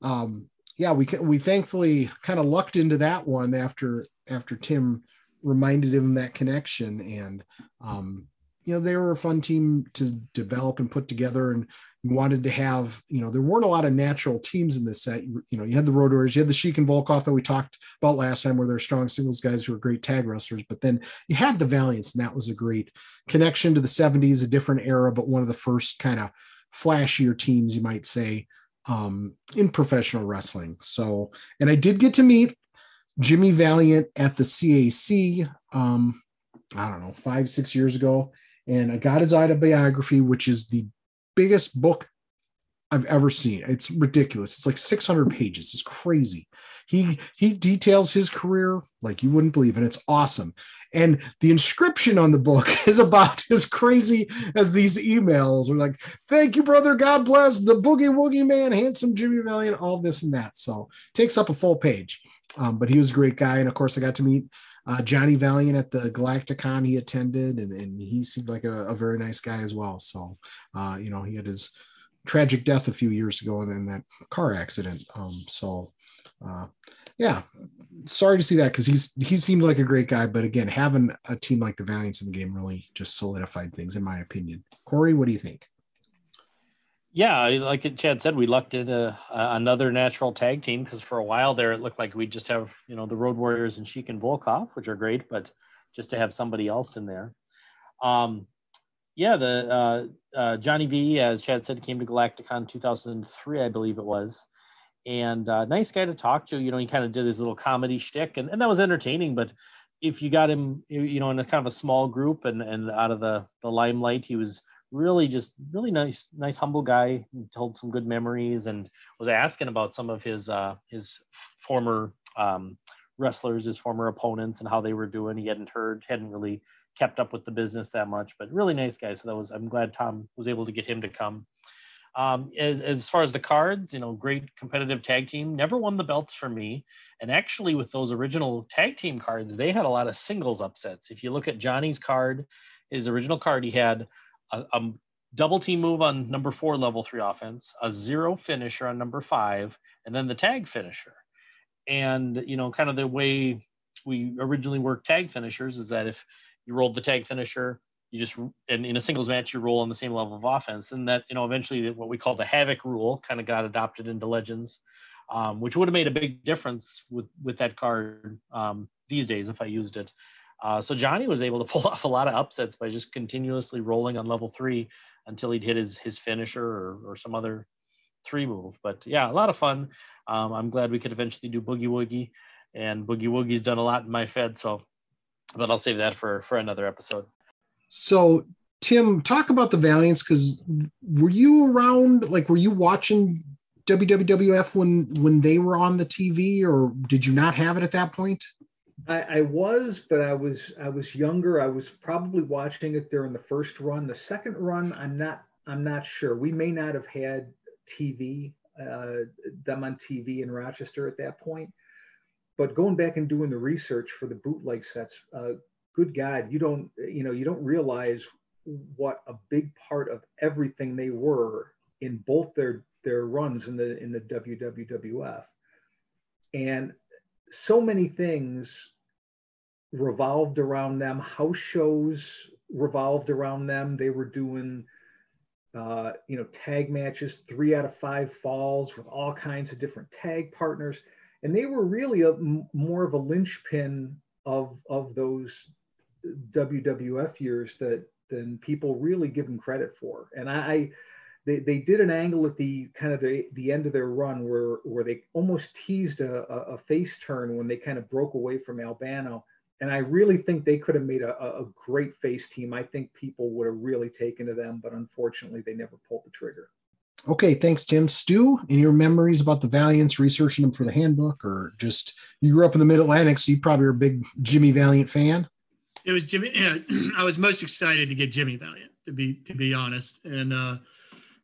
Speaker 1: um, yeah, we we thankfully kind of lucked into that one after after Tim reminded him that connection and um, you know they were a fun team to develop and put together and you wanted to have you know there weren't a lot of natural teams in this set you, know you had the road warriors you had the sheik and volkov that we talked about last time where they're strong singles guys who are great tag wrestlers but then you had the valiants and that was a great connection to the 70s a different era but one of the first kind of flashier teams you might say um, in professional wrestling so and i did get to meet Jimmy Valiant at the CAC, um, I don't know, five, six years ago. And I got his autobiography, which is the biggest book I've ever seen. It's ridiculous. It's like 600 pages. It's crazy. He he details his career like you wouldn't believe, and it's awesome. And the inscription on the book is about as crazy as these emails. Are like, "Thank you, brother. God bless the boogie woogie man, handsome Jimmy Valiant, all this and that." So takes up a full page. Um, but he was a great guy, and of course, I got to meet uh, Johnny Valiant at the Galacticon he attended, and, and he seemed like a, a very nice guy as well. So, uh, you know, he had his tragic death a few years ago in that car accident. Um, so, uh, yeah, sorry to see that because he's he seemed like a great guy, but again, having a team like the Valiants in the game really just solidified things, in my opinion. Corey, what do you think?
Speaker 2: Yeah, like Chad said, we lucked into another natural tag team because for a while there it looked like we just have you know the Road Warriors and Sheik and Volkov, which are great, but just to have somebody else in there. Um, yeah, the uh, uh, Johnny V, as Chad said, came to Galacticon 2003, I believe it was, and uh, nice guy to talk to. You know, he kind of did his little comedy shtick, and, and that was entertaining. But if you got him, you know, in a kind of a small group and and out of the the limelight, he was really just really nice nice humble guy told some good memories and was asking about some of his uh his former um wrestlers his former opponents and how they were doing he hadn't heard hadn't really kept up with the business that much but really nice guy so that was i'm glad tom was able to get him to come um, as, as far as the cards, you know, great competitive tag team, never won the belts for me. And actually, with those original tag team cards, they had a lot of singles upsets. If you look at Johnny's card, his original card, he had a, a double team move on number four level three offense, a zero finisher on number five, and then the tag finisher. And you know, kind of the way we originally worked tag finishers is that if you rolled the tag finisher, you just and in a singles match you roll on the same level of offense, and that you know eventually what we call the havoc rule kind of got adopted into legends, um, which would have made a big difference with with that card um, these days if I used it. Uh, so Johnny was able to pull off a lot of upsets by just continuously rolling on level three until he'd hit his his finisher or, or some other three move. But yeah, a lot of fun. Um, I'm glad we could eventually do Boogie Woogie, and Boogie Woogie's done a lot in my Fed. So, but I'll save that for for another episode.
Speaker 1: So Tim, talk about the Valiants because were you around? Like, were you watching WWF when when they were on the TV, or did you not have it at that point?
Speaker 4: I, I, was, but I was I was younger. I was probably watching it during the first run. The second run, I'm not I'm not sure. We may not have had TV uh, them on TV in Rochester at that point. But going back and doing the research for the bootleg sets, uh, good God, you don't you know you don't realize what a big part of everything they were in both their their runs in the in the WWF. And so many things revolved around them. House shows revolved around them. They were doing uh, you know tag matches, three out of five falls with all kinds of different tag partners, and they were really a, more of a linchpin of of those WWF years that than people really give them credit for. And I, they, they did an angle at the kind of the, the end of their run where, where they almost teased a, a face turn when they kind of broke away from Albano. And I really think they could have made a, a great face team. I think people would have really taken to them, but unfortunately, they never pulled the trigger.
Speaker 1: Okay, thanks, Tim. Stu, any your memories about the Valiants, researching them for the handbook, or just you grew up in the Mid Atlantic, so you probably are a big Jimmy Valiant fan?
Speaker 3: It was Jimmy. Yeah, I was most excited to get Jimmy Valiant, to be to be honest, and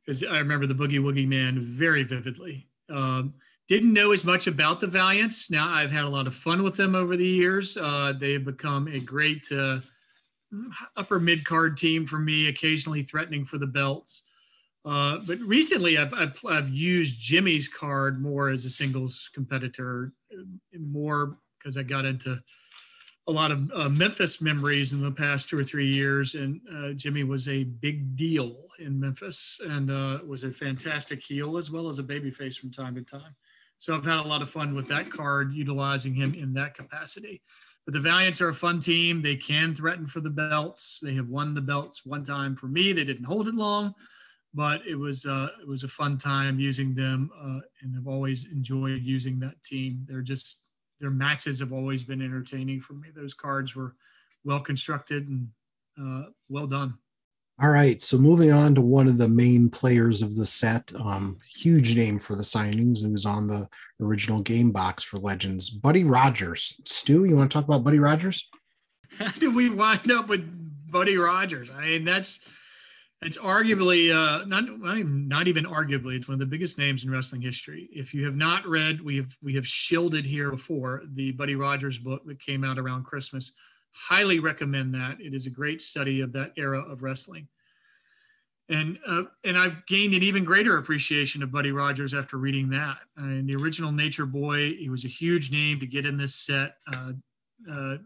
Speaker 3: because uh, I remember the Boogie Woogie Man very vividly. Um, didn't know as much about the Valiants. Now I've had a lot of fun with them over the years. Uh, they've become a great uh, upper mid card team for me, occasionally threatening for the belts. Uh, but recently, I've, I've, I've, used Jimmy's card more as a singles competitor, uh, more because I got into a lot of uh, Memphis memories in the past two or three years, and uh, Jimmy was a big deal in Memphis and uh, was a fantastic heel as well as a babyface from time to time. So I've had a lot of fun with that card, utilizing him in that capacity. But the Valiants are a fun team. They can threaten for the belts. They have won the belts one time for me. They didn't hold it long, but it was uh, it was a fun time using them, uh, and I've always enjoyed using that team. They're just their matches have always been entertaining for me. Those cards were well constructed and uh, well done.
Speaker 1: All right, so moving on to one of the main players of the set, um, huge name for the signings, who was on the original game box for Legends, Buddy Rogers. Stu, you want to talk about Buddy Rogers?
Speaker 3: How did we wind up with Buddy Rogers? I mean, that's it's arguably uh, not not even arguably it's one of the biggest names in wrestling history. If you have not read, we have we have shielded here before the Buddy Rogers book that came out around Christmas. Highly recommend that. It is a great study of that era of wrestling. And uh, and I've gained an even greater appreciation of Buddy Rogers after reading that. And the original Nature Boy, he was a huge name to get in this set. Uh, uh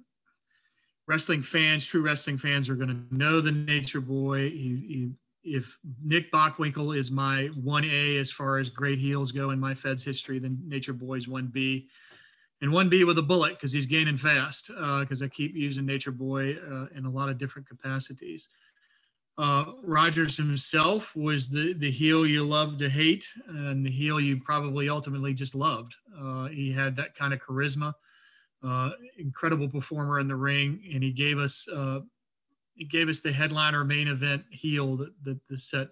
Speaker 3: wrestling fans, true wrestling fans, are going to know the Nature Boy. He, he, if Nick Bockwinkel is my 1A as far as great heels go in my Fed's history, then Nature Boy's 1B. And 1B with a bullet because he's gaining fast because uh, I keep using Nature Boy uh, in a lot of different capacities. Uh, Rogers himself was the, the heel you love to hate and the heel you probably ultimately just loved. Uh, he had that kind of charisma uh, incredible performer in the ring, and he gave us uh, he gave us the headliner main event heel that the, the set,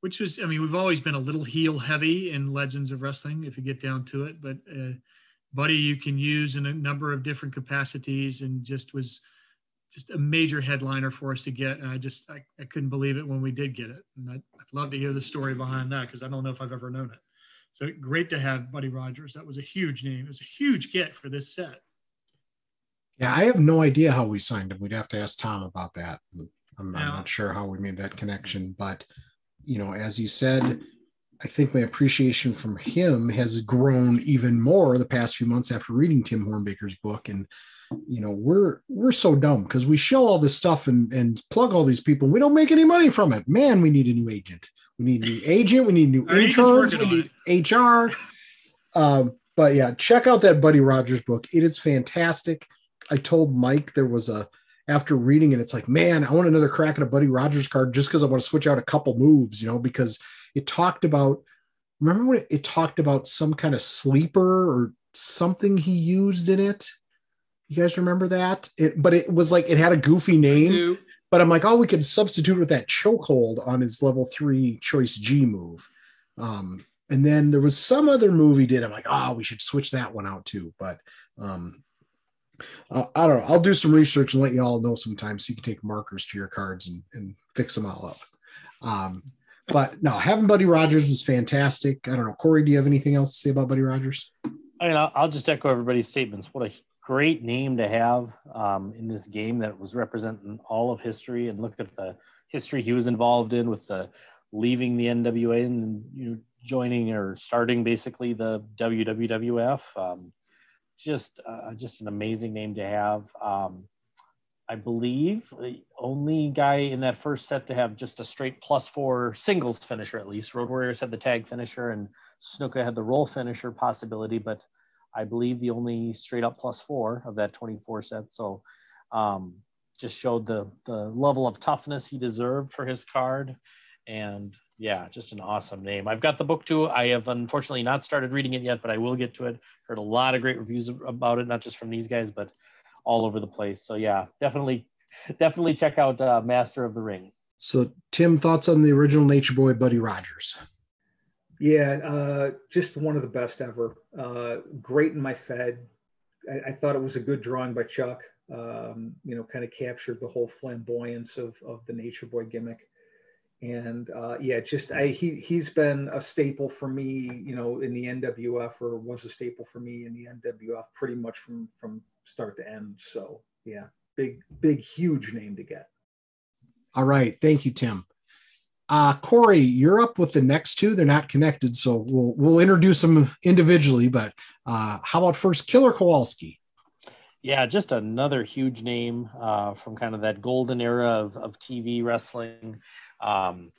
Speaker 3: which was I mean we've always been a little heel heavy in Legends of Wrestling if you get down to it, but uh, Buddy you can use in a number of different capacities, and just was just a major headliner for us to get. And I just I, I couldn't believe it when we did get it, and I'd, I'd love to hear the story behind that because I don't know if I've ever known it. So great to have Buddy Rogers. That was a huge name. It was a huge get for this set.
Speaker 1: Yeah, I have no idea how we signed him. We'd have to ask Tom about that. I'm, I'm not sure how we made that connection, but you know, as you said, I think my appreciation from him has grown even more the past few months after reading Tim Hornbaker's book. And you know, we're we're so dumb because we show all this stuff and and plug all these people. We don't make any money from it. Man, we need a new agent. We need a new agent. We need new interns. We need HR. Um, but yeah, check out that Buddy Rogers book. It is fantastic. I told Mike there was a after reading it, it's like, man, I want another crack at a Buddy Rogers card just because I want to switch out a couple moves, you know, because it talked about remember when it, it talked about some kind of sleeper or something he used in it? You guys remember that? It, but it was like it had a goofy name. But I'm like, oh, we could substitute with that chokehold on his level three choice G move. Um, and then there was some other movie did. I'm like, oh, we should switch that one out too. But um, uh, I don't know. I'll do some research and let you all know sometime so you can take markers to your cards and, and fix them all up. Um, but no, having Buddy Rogers was fantastic. I don't know. Corey, do you have anything else to say about Buddy Rogers?
Speaker 2: I mean, I'll, just echo everybody's statements. What a great name to have um, in this game that was representing all of history, and look at the history he was involved in with the leaving the NWA and you know, joining or starting basically the WWF. Um, just, uh, just an amazing name to have. Um, I believe the only guy in that first set to have just a straight plus four singles finisher, at least. Road Warriors had the tag finisher, and Snuka had the roll finisher possibility, but I believe the only straight up plus four of that 24 set. So um, just showed the the level of toughness he deserved for his card. And yeah, just an awesome name. I've got the book too. I have unfortunately not started reading it yet, but I will get to it. Heard a lot of great reviews about it, not just from these guys, but all over the place. So yeah, definitely, definitely check out uh, Master of the Ring.
Speaker 1: So, Tim, thoughts on the original Nature Boy, Buddy Rogers?
Speaker 4: Yeah, uh, just one of the best ever. Uh, great in my Fed. I, I, thought it was a good drawing by Chuck. Um, you know, kind of captured the whole flamboyance of, of the Nature Boy gimmick. And uh, yeah, just I, he he's been a staple for me, you know, in the NWF or was a staple for me in the NWF pretty much from from start to end. So yeah, big big huge name to get.
Speaker 1: All right, thank you, Tim. Uh, Corey, you're up with the next two. They're not connected, so we'll we'll introduce them individually. But uh, how about first, Killer Kowalski?
Speaker 2: Yeah, just another huge name uh, from kind of that golden era of, of TV wrestling. Um,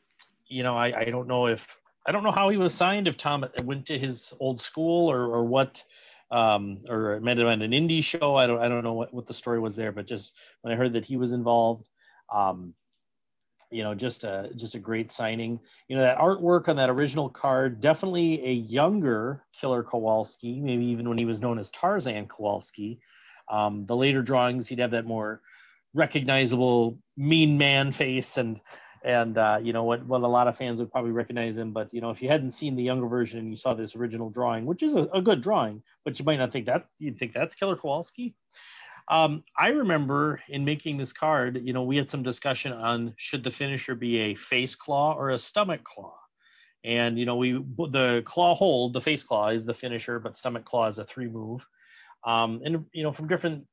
Speaker 2: you know, I, I don't know if I don't know how he was signed. If Tom went to his old school or or what, um, or it might have been an indie show. I don't I don't know what, what the story was there. But just when I heard that he was involved, um, you know, just a just a great signing. You know, that artwork on that original card, definitely a younger Killer Kowalski, maybe even when he was known as Tarzan Kowalski. Um, the later drawings, he'd have that more recognizable mean man face and and uh, you know what what a lot of fans would probably recognize him. But you know, if you hadn't seen the younger version and you saw this original drawing, which is a, a good drawing, but you might not think that you'd think that's Killer Kowalski. Um, I remember in making this card, you know, we had some discussion on should the finisher be a face claw or a stomach claw. And you know, we the claw hold, the face claw is the finisher, but stomach claw is a three move. Um, and you know, from different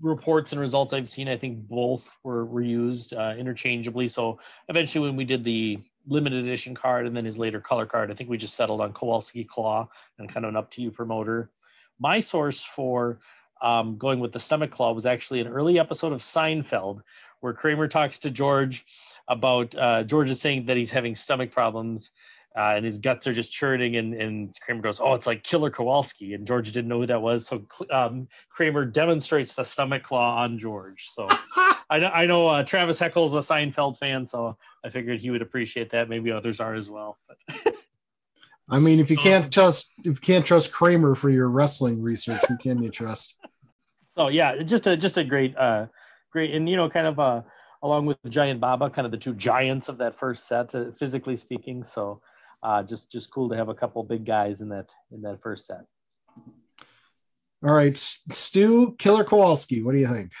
Speaker 2: reports and results I've seen, I think both were, were used uh, interchangeably. So eventually, when we did the limited edition card and then his later color card, I think we just settled on Kowalski Claw and kind of an up to you promoter. My source for um, going with the stomach claw was actually an early episode of Seinfeld where Kramer talks to George about uh, George is saying that he's having stomach problems uh, and his guts are just churning. And, and Kramer goes, "Oh, it's like Killer Kowalski," and George didn't know who that was. So um, Kramer demonstrates the stomach claw on George. So I know, I know uh, Travis Heckel's a Seinfeld fan, so I figured he would appreciate that. Maybe others are as well.
Speaker 1: I mean, if you can't trust if you can't trust Kramer for your wrestling research, who can you trust?
Speaker 2: So yeah, just a just a great uh great and you know kind of uh along with Giant Baba, kind of the two giants of that first set, uh, physically speaking. So uh, just just cool to have a couple big guys in that in that first set.
Speaker 1: All right, Stu Killer Kowalski, what do you think?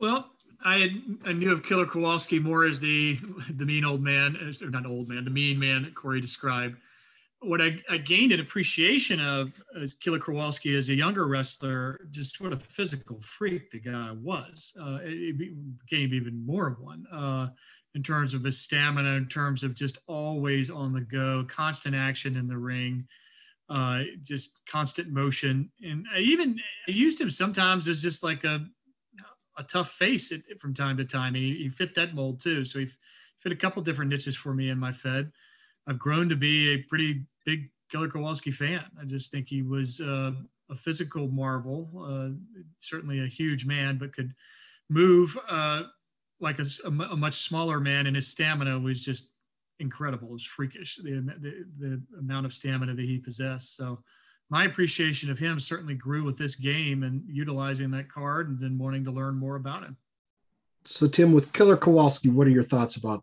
Speaker 3: Well, I had, I knew of Killer Kowalski more as the the mean old man, or not old man, the mean man that Corey described. What I, I gained an appreciation of as Killer Kowalski as a younger wrestler, just what a physical freak the guy was. Uh, it became even more of one. Uh, in terms of his stamina, in terms of just always on the go, constant action in the ring, uh, just constant motion. And I even I used him sometimes as just like a a tough face from time to time. And he, he fit that mold too. So he fit a couple different niches for me in my Fed. I've grown to be a pretty big Killer Kowalski fan. I just think he was uh, a physical marvel, uh, certainly a huge man, but could move uh, like a, a, much smaller man, and his stamina was just incredible. It was freakish the, the the amount of stamina that he possessed. So my appreciation of him certainly grew with this game and utilizing that card and then wanting to learn more about him.
Speaker 1: So Tim, with Killer Kowalski, what are your thoughts about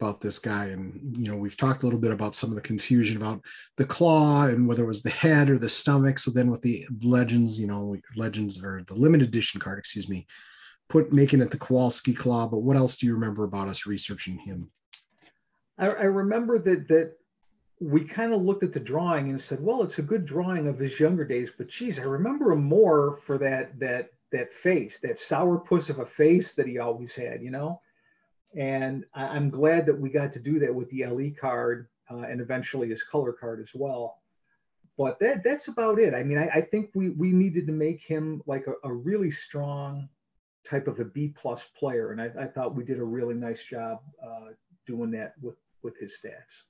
Speaker 1: about this guy? And you know, we've talked a little bit about some of the confusion about the claw and whether it was the head or the stomach. So then with the legends, you know, legends or the limited edition card, excuse me, put making it the Kowalski claw. But what else do you remember about us researching him?
Speaker 4: I, I remember that that we kind of looked at the drawing and said, well, it's a good drawing of his younger days, but geez, I remember him more for that that that face, that sourpuss of a face that he always had, you know. And I, am glad that we got to do that with the LE card uh, and eventually his color card as well. But that that's about it. I mean, I, I think we we needed to make him like a, a really strong type of a B plus player, and I, I, thought we did a really nice job uh, doing that with with his stats.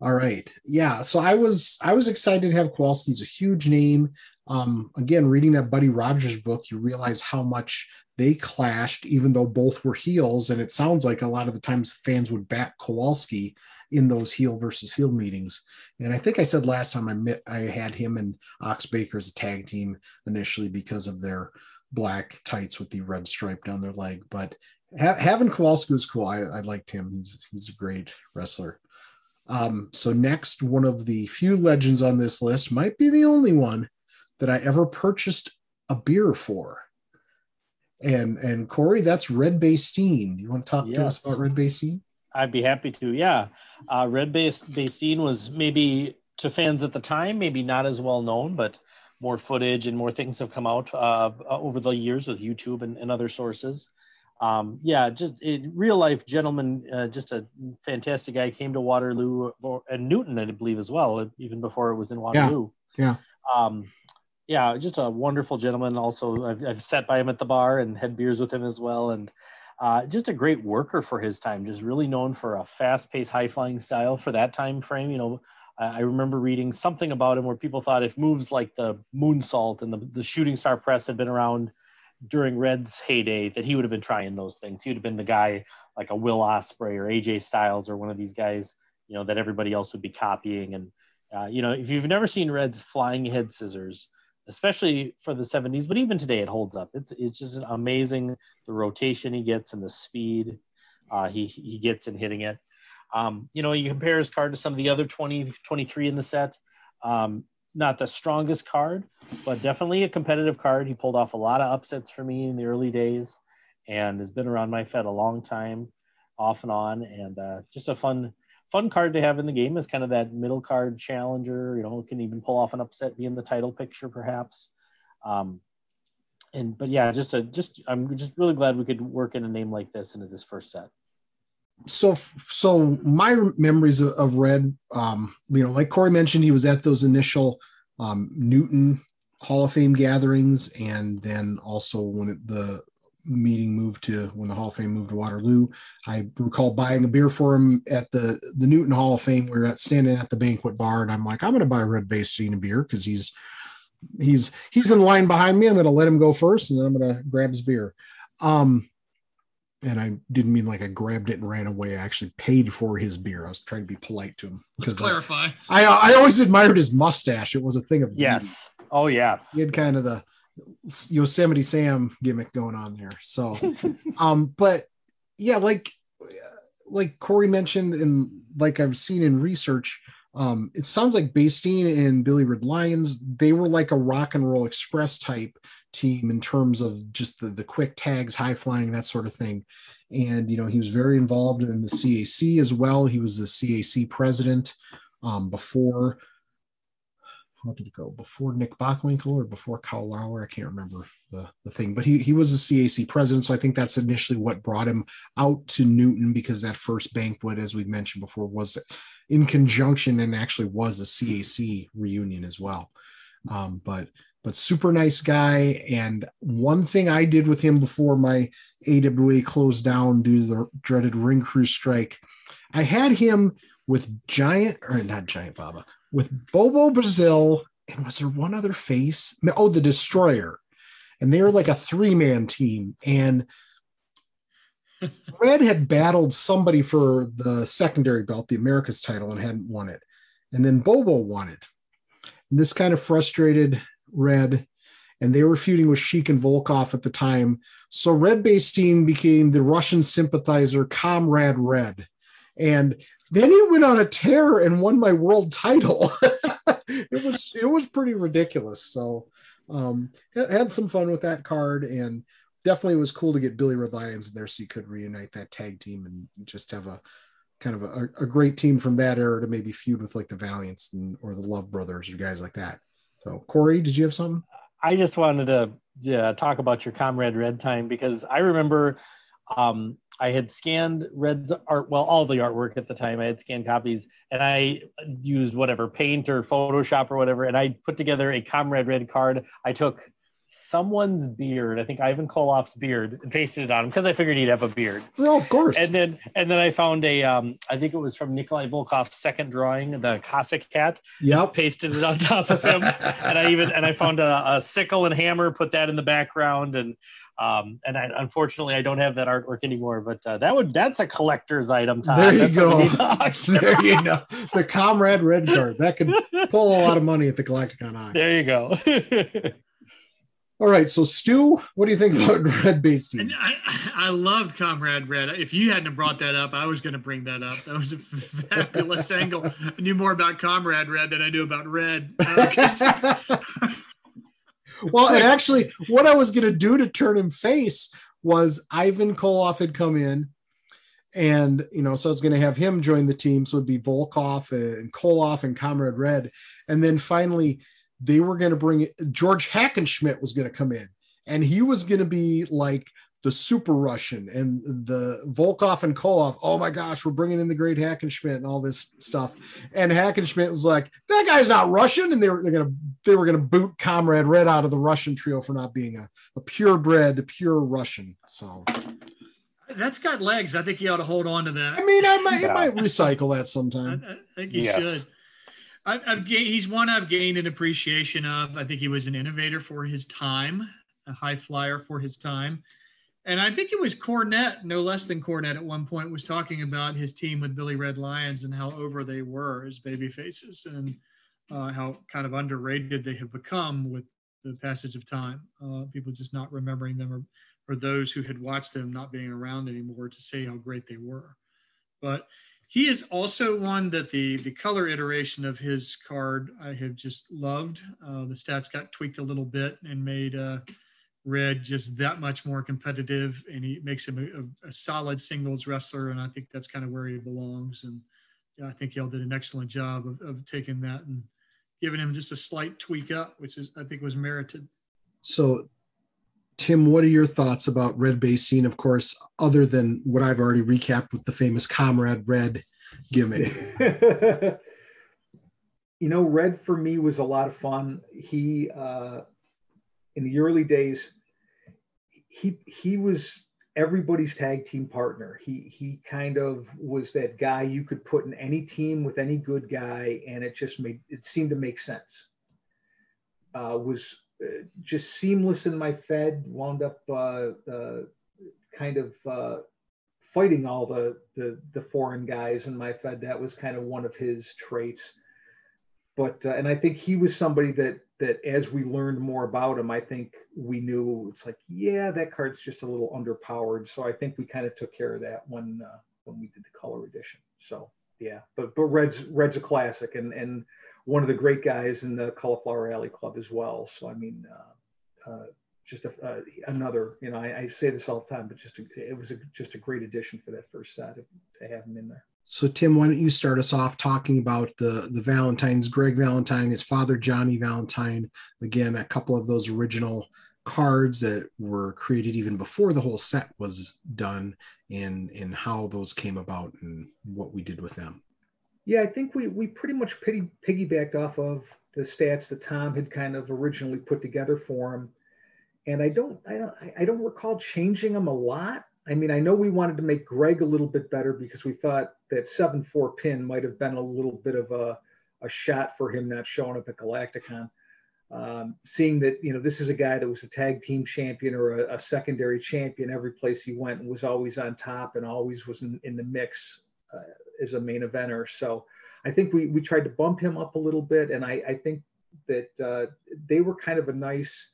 Speaker 1: All right. Yeah. So I was I was excited to have Kowalski. He's a huge name. Um, again, reading that Buddy Rogers book, you realize how much they clashed, even though both were heels. And it sounds like a lot of the times fans would back Kowalski in those heel versus heel meetings. And I think I said last time I met I had him and Ox Baker as a tag team initially because of their black tights with the red stripe down their leg. But ha- having Kowalski was cool. I, I liked him. He's he's a great wrestler. Um, so next, one of the few legends on this list might be the only one that I ever purchased a beer for. And and Corey, that's Red Bastien. You want to talk yes. to us about Red Bastien?
Speaker 2: I'd be happy to. Yeah, uh, Red Bastien was maybe to fans at the time, maybe not as well known, but more footage and more things have come out uh, over the years with YouTube and, and other sources um, yeah, just a real life gentleman, uh, just a fantastic guy. Came to Waterloo and Newton, I believe, as well, even before it was in Waterloo.
Speaker 1: Yeah.
Speaker 2: yeah. Um, yeah, just a wonderful gentleman. Also, I've, I've sat by him at the bar and had beers with him as well, and uh, just a great worker for his time. Just really known for a fast-paced, high-flying style for that time frame. You know, I remember reading something about him where people thought if moves like the moonsault and the, the shooting star press had been around during Red's heyday that he would have been trying those things. He would have been the guy like a Will Ospreay or AJ Styles or one of these guys, you know, that everybody else would be copying. And uh, you know, if you've never seen Red's flying head scissors, especially for the 70s, but even today it holds up. It's it's just amazing the rotation he gets and the speed uh, he he gets in hitting it. Um, you know, you compare his card to some of the other 20, 23 in the set. Um, not the strongest card, but definitely a competitive card. He pulled off a lot of upsets for me in the early days and has been around my Fed a long time, off and on, and uh, just a fun fun card to have in the game is kind of that middle card challenger. You know, can even pull off an upset, be in the title picture perhaps. Um, and but yeah, just a just I'm just really glad we could work in a name like this into this first set
Speaker 1: so so my memories of, of red um you know like corey mentioned he was at those initial um newton hall of fame gatherings and then also when it, the meeting moved to when the hall of fame moved to waterloo i recall buying a beer for him at the the newton hall of fame. We are at standing at the banquet bar and i'm like i'm going to buy red Bastien a beer because he's he's he's in line behind me. I'm going to let him go first and then i'm going to grab his beer. Um and I didn't mean like I grabbed it and ran away. I actually paid for his beer. I was trying to be polite to him.
Speaker 3: Let's clarify.
Speaker 1: I, I, I always admired his mustache. It was a thing of
Speaker 2: yes. Beauty. Oh yeah.
Speaker 1: He had kind of the Yosemite Sam gimmick going on there. So, um, but yeah, like like Corey mentioned, and like I've seen in research, um, it sounds like Bastien and Billy Red Lyons, they were like a rock and roll express type team in terms of just the, the quick tags, high flying, that sort of thing. And, you know, he was very involved in the CAC as well. He was the CAC president um, before, how did it go? Before Nick Bockwinkel or before Karl Lauer? I can't remember the, the thing, but he, he was a CAC president. So I think that's initially what brought him out to Newton because that first banquet, as we've mentioned before, was in conjunction and actually was a CAC reunion as well. Um, but but super nice guy. And one thing I did with him before my AWA closed down due to the dreaded ring crew strike, I had him with Giant or not Giant Baba with Bobo Brazil. And was there one other face? Oh, the Destroyer. And they were like a three man team. And Red had battled somebody for the secondary belt, the America's title, and hadn't won it. And then Bobo won it. And this kind of frustrated Red, and they were feuding with Sheik and Volkov at the time. So Red Bastien became the Russian sympathizer, Comrade Red. And then he went on a tear and won my world title. it was it was pretty ridiculous. So um had some fun with that card and definitely was cool to get Billy Red Lyons in there so you could reunite that tag team and just have a kind of a, a great team from that era to maybe feud with like the Valiants and, or the Love Brothers or guys like that. So Corey, did you have something?
Speaker 2: I just wanted to yeah, talk about your comrade Red time because I remember um, I had scanned Red's art, well, all the artwork at the time. I had scanned copies and I used whatever paint or Photoshop or whatever, and I put together a Comrade Red card. I took someone's beard, I think Ivan Koloff's beard, and pasted it on him because I figured he'd have a beard.
Speaker 1: Well, of course.
Speaker 2: And then and then I found a um, I think it was from Nikolai Volkov's second drawing, the Cossack cat.
Speaker 1: Yep.
Speaker 2: Pasted it on top of him. and I even and I found a, a sickle and hammer, put that in the background and um, and I, unfortunately, I don't have that artwork anymore. But uh, that would that's a collector's item. Todd.
Speaker 1: There you
Speaker 2: that's
Speaker 1: go. there you go. The Comrade Red card that could pull a lot of money at the Galacticon auction.
Speaker 2: There you go.
Speaker 1: All right, so Stu, what do you think about Red Bastien?
Speaker 3: And I, I loved Comrade Red. If you hadn't brought that up, I was going to bring that up. That was a fabulous angle. I knew more about Comrade Red than I knew about Red.
Speaker 1: Well, and actually, what I was going to do to turn him face was Ivan Koloff had come in, and you know, so I was going to have him join the team. So it'd be Volkov and Koloff and Comrade Red, and then finally they were going to bring George Hackenschmidt was going to come in, and he was going to be like the super Russian and the Volkov and Koloff. Oh my gosh, we're bringing in the great Hackenschmidt and all this stuff. And Hackenschmidt was like, that guy's not Russian. And they were, they're gonna they were gonna boot Comrade Red out of the Russian trio for not being a, a purebred, pure Russian. So
Speaker 3: that's got legs. I think you ought to hold on to that.
Speaker 1: I mean, I might, yeah. might recycle that sometime.
Speaker 3: I, I think you yes. should. I've, I've gained, he's one I've gained an appreciation of. I think he was an innovator for his time, a high flyer for his time. And I think it was Cornette, no less than Cornette, at one point was talking about his team with Billy Red Lyons and how over they were as baby faces and uh, how kind of underrated they have become with the passage of time. Uh, people just not remembering them or, or those who had watched them not being around anymore to say how great they were. But he is also one that the the color iteration of his card I have just loved. Uh, the stats got tweaked a little bit and made uh, Red just that much more competitive, and he makes him a, a, solid singles wrestler, and I think that's kind of where he belongs. And yeah, I think y'all did an excellent job of, of taking that and giving him just a slight tweak up, which is I think was merited.
Speaker 1: So, Tim, what are your thoughts about Red Bastien? Of course, other than what I've already recapped with the famous Comrade Red gimmick.
Speaker 4: you know, Red for me was a lot of fun. He uh, in the early days, he he was everybody's tag team partner. He he kind of was that guy you could put in any team with any good guy, and it just made it seemed to make sense. Uh, was uh, just seamless in my Fed. Wound up uh, uh kind of uh, fighting all the, the the foreign guys in my Fed. That was kind of one of his traits. But uh, and I think he was somebody that that as we learned more about him, I think we knew it's like, yeah, that card's just a little underpowered. So I think we kind of took care of that when uh, when we did the color edition. So yeah, but but Red's Red's a classic and and one of the great guys in the Cauliflower Alley Club as well. So I mean, uh, uh, just a, uh, another, you know, I, I, say this all the time, but just a, it was a, just a great addition for that first set to have him in there.
Speaker 1: So Tim, why don't you start us off talking about the the Valentines, Greg Valentine, his father Johnny Valentine. Again, a couple of those original cards that were created even before the whole set was done, and and how those came about and what we did with them.
Speaker 4: Yeah, I think we we pretty much piggy, piggybacked off of the stats that Tom had kind of originally put together for him, and I don't I don't I don't recall changing them a lot. I mean, I know we wanted to make Greg a little bit better because we thought that 7 4 pin might have been a little bit of a, a shot for him not showing up at Galacticon. um, seeing that you know this is a guy that was a tag team champion or a, a, secondary champion every place he went and was always on top and always was in, in the mix uh, as a main eventer. So I think we we tried to bump him up a little bit, and I, I think that uh, they were kind of a nice,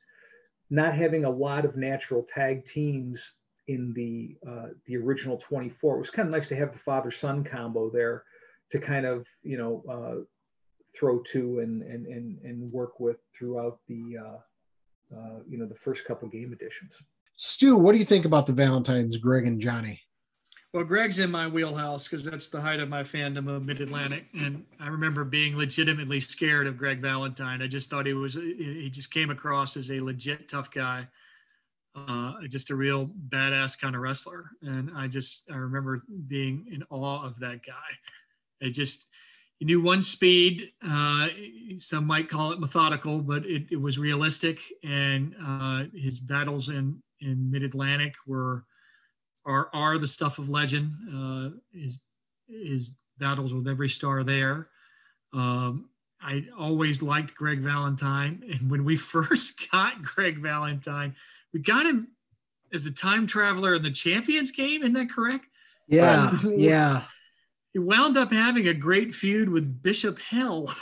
Speaker 4: not having a lot of natural tag teams in the uh, the original 24. It was kind of nice to have the father son combo there to kind of you know uh, throw to and and and and work with throughout the uh, uh, you know the first couple game editions.
Speaker 1: Stu, what do you think about the Valentines, Greg and Johnny?
Speaker 3: Well, Greg's in my wheelhouse because that's the height of my fandom of Mid Atlantic, and I remember being legitimately scared of Greg Valentine. I just thought he was he just came across as a legit tough guy, uh, just a real badass kind of wrestler, and I just I remember being in awe of that guy. It just he knew one speed. Uh, some might call it methodical, but it, it was realistic, and uh, his battles in in Mid Atlantic were are are the stuff of legend. Uh, his his battles with every star there. Um, I always liked Greg Valentine, and when we first got Greg Valentine, we got him as a time traveler in the Champions game. Isn't that correct?
Speaker 1: Yeah, um, yeah.
Speaker 3: He wound up having a great feud with Bishop Hell.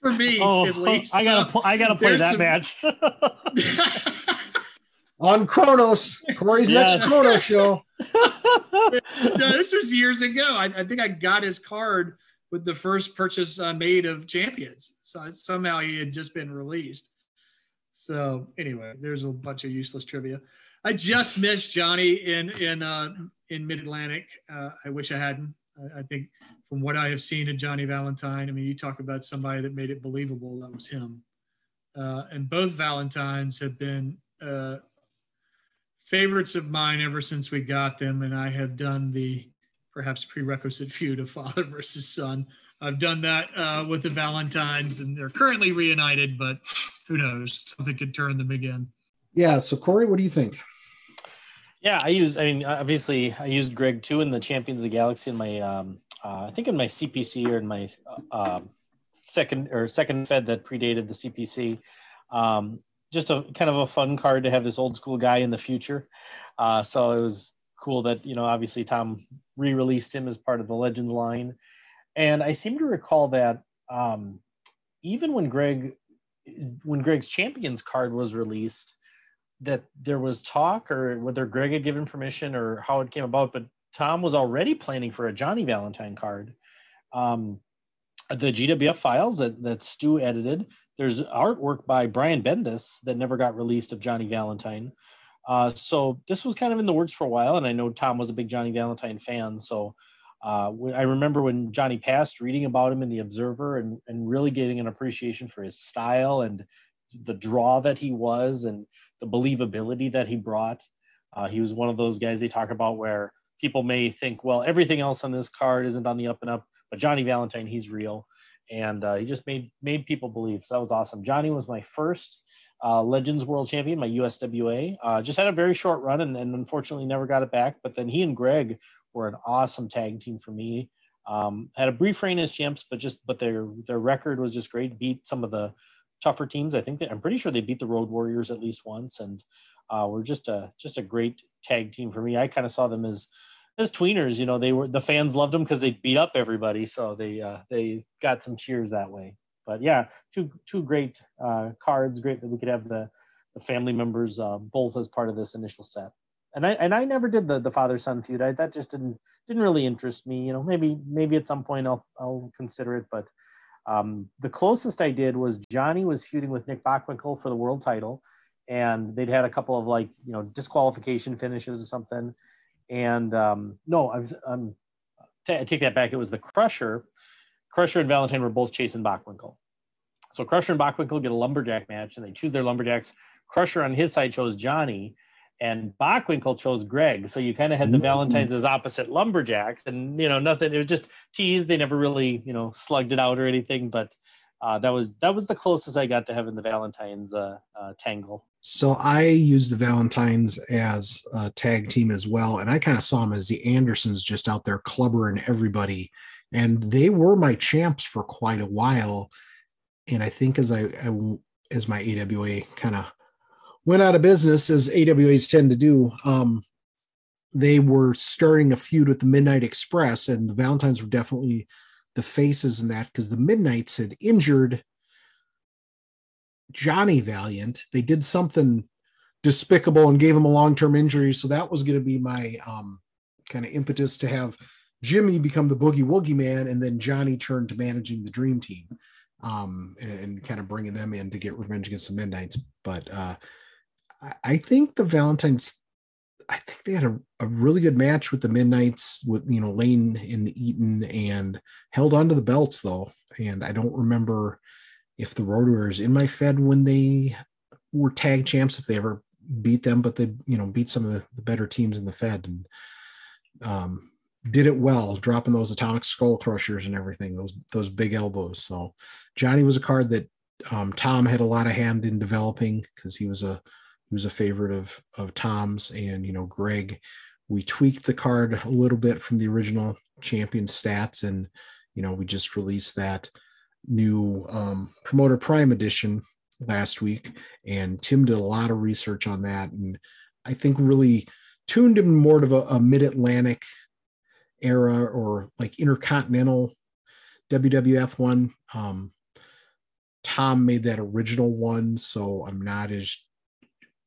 Speaker 3: For me, oh, at least.
Speaker 2: I gotta, pl- I gotta play that some... match
Speaker 1: on Kronos, Corey's yes. next Kronos show.
Speaker 3: no, this was years ago. I, I, think I got his card with the first purchase I made of Champions. So somehow he had just been released. So anyway, there's a bunch of useless trivia. I just missed Johnny in in uh, in Mid Atlantic. Uh, I wish I hadn't. I, I, think from what I have seen of Johnny Valentine, I mean, you talk about somebody that made it believable. That was him. Uh, and both Valentines have been uh, favorites of mine ever since we got them, and I have done the perhaps prerequisite feud of father versus son. I've done that uh, with the Valentines, and they're currently reunited, but who knows? Something could turn them again.
Speaker 1: Yeah. So, Corey, what do you think?
Speaker 2: Yeah, I used. I mean, obviously, I used Greg too in the Champions of the Galaxy in my. Um, uh, I think in my CPC or in my uh, second or second Fed that predated the CPC. Um, just a kind of a fun card to have this old school guy in the future. Uh, so it was cool that you know obviously Tom re-released him as part of the Legends line, and I seem to recall that um, even when Greg when Greg's Champions card was released, that there was talk or whether Greg had given permission or how it came about, but Tom was already planning for a Johnny Valentine card. Um, the GWF files that that Stu edited there's artwork by Brian Bendis that never got released of Johnny Valentine. Uh, so this was kind of in the works for a while, and I know Tom was a big Johnny Valentine fan. So uh, I remember when Johnny passed, reading about him in the Observer, and and really getting an appreciation for his style and the draw that he was, and the believability that he brought. Uh, he was one of those guys they talk about where people may think, well, everything else on this card isn't on the up and up, but Johnny Valentine, he's real and uh, he just made made people believe. So that was awesome. Johnny was my first uh, Legends World Champion, my USWA. Uh, just had a very short run, and, and, unfortunately never got it back. But then he and Greg were an awesome tag team for me. Um, had a brief reign as champs, but just but their their record was just great. Beat some of the tougher teams. I think that I'm pretty sure they beat the Road Warriors at least once, and uh, were just a just a great tag team for me. I kind of saw them as as tweeners, you know, they were the fans loved them because they beat up everybody, so they uh, they got some cheers that way. But yeah, two two great uh, cards. Great that we could have the, the family members uh, both as part of this initial set. And I and I never did the the father son feud. I, that just didn't didn't really interest me. You know, maybe maybe at some point I'll I'll consider it. But um, the closest I did was Johnny was feuding with Nick Bockwinkel for the world title, and they'd had a couple of like you know disqualification finishes or something and um, no, I was um, t- I take that back. It was the Crusher. Crusher and Valentine were both chasing Bockwinkel. So Crusher and Bockwinkel get a lumberjack match, and they choose their lumberjacks. Crusher on his side chose Johnny, and Bockwinkel chose Greg. So you kind of had the Valentines as opposite lumberjacks, and you know nothing. It was just teased. They never really you know slugged it out or anything, but uh, that was that was the closest I got to having the Valentines uh, uh, tangle.
Speaker 1: So I used the Valentines as a tag team as well, and I kind of saw them as the Andersons just out there clubbering everybody, and they were my champs for quite a while. and I think as I, I as my AWA kind of went out of business, as AWAs tend to do, um, they were starting a feud with the Midnight Express, and the Valentines were definitely the faces in that because the Midnights had injured Johnny Valiant. They did something despicable and gave him a long term injury. So that was going to be my um, kind of impetus to have Jimmy become the boogie woogie man and then Johnny turn to managing the dream team um, and, and, kind of bringing them in to get revenge against the Midnights. But uh, I think the Valentines, I think they had a, a really good match with the Midnights with, you know, Lane and Eaton and held on to the belts though. And I don't remember if the Road Warriors in my Fed when they were tag champs, if they ever beat them, but they, you know, beat some of the, the better teams in the Fed. And um, did it well, dropping those atomic skull crushers and everything, those those big elbows. So Johnny was a card that um, Tom had a lot of hand in developing because he was a was a favorite of of Tom's and you know Greg. We tweaked the card a little bit from the original champion stats, and you know we just released that new um, promoter prime edition last week, and Tim did a lot of research on that, and I think really tuned him more to a, a mid Atlantic era or like intercontinental WWF one. Um, Tom made that original one, so I'm not as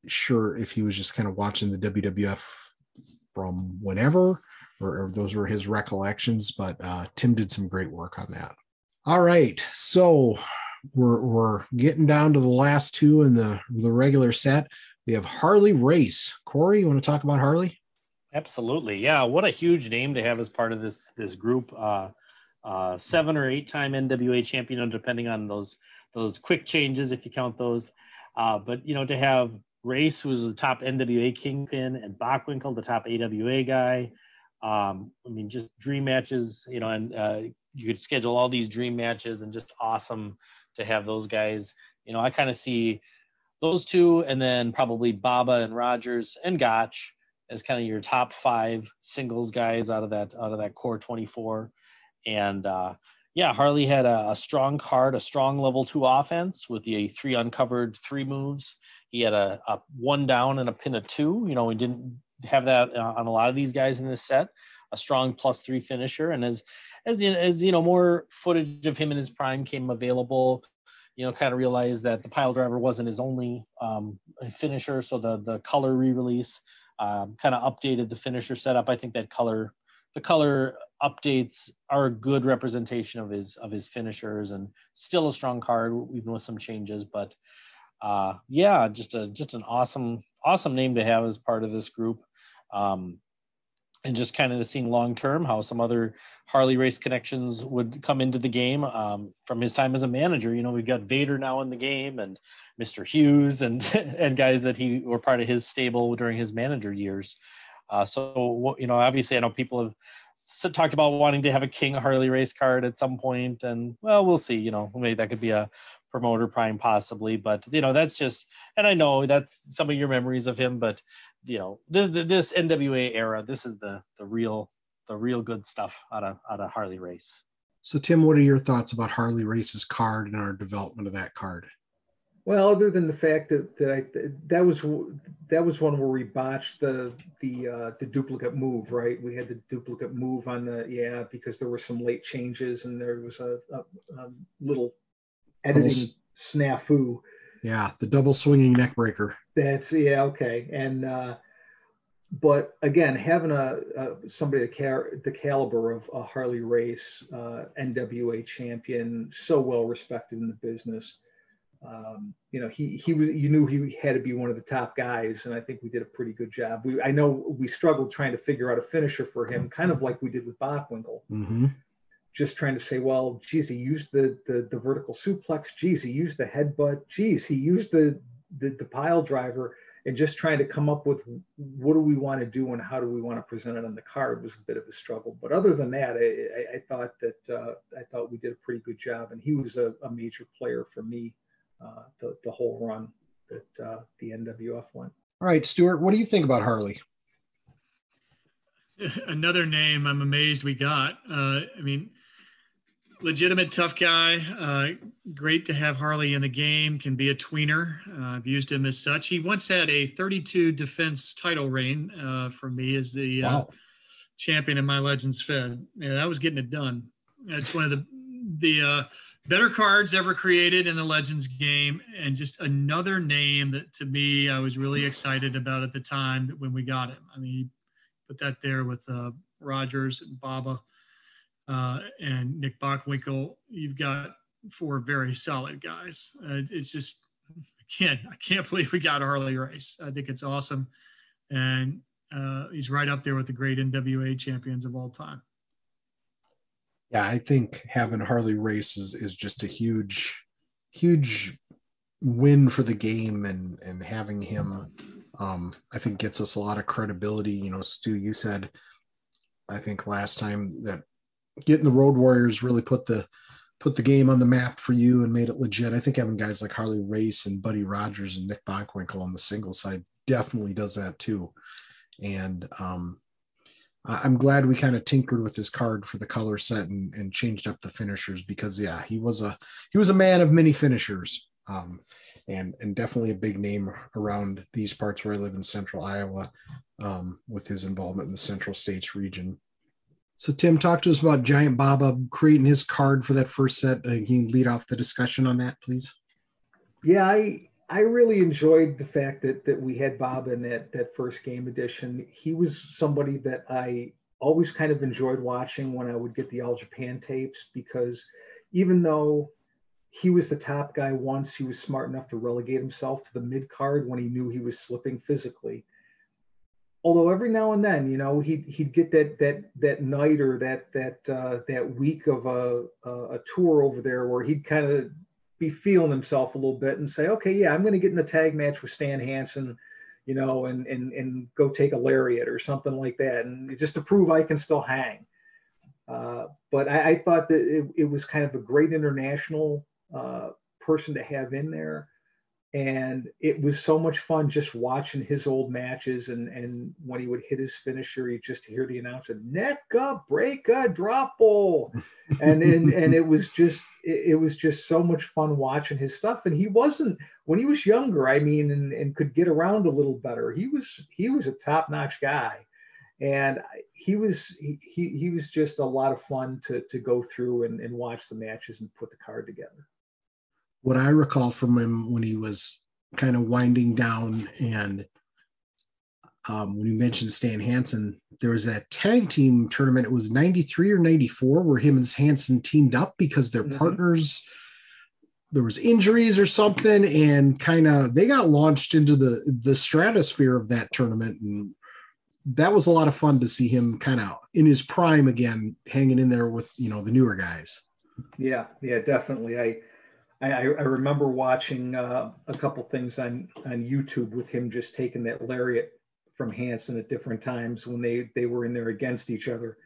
Speaker 1: sure if he was just kind of watching the WWF from whenever or, or those were his recollections. But uh, Tim did some great work on that. All right, so we're we're getting down to the last two in the the regular set. We have Harley Race. Corey, you want to talk about Harley?
Speaker 2: Absolutely. Yeah. What a huge name to have as part of this this group. Uh, uh, seven or eight time NWA champion, depending on those those quick changes if you count those. Uh, but you know, to have Race, was the top NWA kingpin, and Bockwinkel, the top AWA guy. Um, I mean, just dream matches. You know, and uh, you could schedule all these dream matches, and just awesome to have those guys. You know, I kind of see those two, and then probably Baba and Rogers and Gotch as kind of your top five singles guys out of that out of that core 24 and uh, yeah harley had a, a, strong card a strong level two offense with the three uncovered three moves he had a, a one down and a pin of two you know we didn't have that uh, on a lot of these guys in this set a strong plus three finisher and as as as you know more footage of him in his prime came available you know kind of realized that the pile driver wasn't his only um, finisher so the the color re-release um, kind of updated the finisher setup. I think that color, the color updates are a good representation of his of his finishers, and still a strong card even with some changes. But uh, yeah, just a just an awesome awesome name to have as part of this group. Um, and just kind of seeing long term how some other Harley Race connections would come into the game um, from his time as a manager. You know, we've got Vader now in the game, and Mr. Hughes and and guys that he were part of his stable during his manager years. Uh, so you know, obviously, I know people have talked about wanting to have a King Harley Race card at some point, and well, we'll see. You know, maybe that could be a promoter prime possibly, but you know, that's just. And I know that's some of your memories of him, but you know, the, the, this NWA era, this is the the real the real good stuff out of out of Harley Race.
Speaker 1: So, Tim, what are your thoughts about Harley Race's card and our development of that card?
Speaker 4: Well, other than the fact that, that I, that was that was one where we botched the the uh, the duplicate move, right? We had the duplicate move on the yeah because there were some late changes and there was a, a, a little editing double, snafu.
Speaker 1: Yeah, the double swinging neck breaker.
Speaker 4: That's yeah okay, and uh, but again, having a, a somebody the, car, the caliber of a Harley Race uh, NWA champion, so well respected in the business um, you know, he he was you knew he had to be one of the top guys, and I think we did a pretty good job. We I know we struggled trying to figure out a finisher for him, kind of like we did with Bockwinkel.
Speaker 1: Mm-hmm.
Speaker 4: Just trying to say, well, geez, he used the, the the vertical suplex. Geez, he used the headbutt. Geez, he used the the, the pile driver, and just trying to come up with what do we want to do and how do we want to present it on the card was a bit of a struggle. But other than that, I, I, I thought that uh, I thought we did a pretty good job, and he was a, a major player for me uh, the, the whole run that uh, the NWF went.
Speaker 1: All right, Stuart, what do you think about Harley?
Speaker 3: Another name I'm amazed we got. Uh, I mean, legitimate tough guy. Uh, great to have Harley in the game. Can be a tweener. Uh, I've used him as such. He once had a 32 defense title reign uh, for me as the uh, wow. champion in my Legends Fed. Yeah, that was getting it done. That's one of the the uh, better cards ever created in the Legends game, and just another name that to me I was really excited about at the time that when we got him. I mean, he put that there with uh, Rogers and Baba uh, and Nick Bockwinkel. You've got four very solid guys. Uh, it's just again, I can't believe we got Harley Race. I think it's awesome, and uh, he's right up there with the great NWA champions of all time.
Speaker 1: Yeah, I think having Harley Race is, is just a huge, huge win for the game, and and having him, um, I think gets us a lot of credibility. You know, Stu, you said, I think last time that getting the Road Warriors really put the put the game on the map for you and made it legit. I think having guys like Harley Race and Buddy Rogers and Nick Bockwinkel on the single side definitely does that too. And um, I'm glad we kind of tinkered with his card for the color set and, and, changed up the finishers because yeah, he was a he was a man of many finishers. Um, and and definitely a big name around these parts where I live in central Iowa um, with his involvement in the central states region. So Tim, talk to us about Giant Baba creating his card for that first set. Uh, can you lead off the discussion on that, please?
Speaker 4: Yeah, I I really enjoyed the fact that that we had Bob in that that first game edition. He was somebody that I always kind of enjoyed watching when I would get the All Japan tapes because even though he was the top guy once, he was smart enough to relegate himself to the mid card when he knew he was slipping physically. Although every now and then, you know, he'd he'd get that that that night or that that uh, that week of a a tour over there where he'd kind of be feeling himself a little bit and say, okay, yeah, I'm going to get in the tag match with Stan Hansen, you know, and and and go take a lariat or something like that, and just to prove I can still hang. Uh, but I, I, thought that it, it, was kind of a great international uh, person to have in there and it was so much fun just watching his old matches and and when he would hit his finisher you just hear the announcer neck up break a drop ball. And and and it was just it, it, was just so much fun watching his stuff. And he wasn't when he was younger i mean and, and could get around a little better he was he was a top-notch guy. And he was he, he was just a lot of fun to to go through and, and watch the matches and put the card together
Speaker 1: what I recall from him when he was kind of winding down and um, when you mentioned Stan Hansen, there was that tag team tournament. It was 93 or 94 where him and Hansen teamed up because their mm-hmm. partners, there was injuries or something and kind of they got launched into the, the stratosphere of that tournament. And that was a lot of fun to see him kind of in his prime again, hanging in there with, you know, the newer guys.
Speaker 4: Yeah. Yeah, definitely. I, I, I remember watching uh, a couple things on on YouTube with him just taking that lariat from Hansen at different times when they they were in there against each other,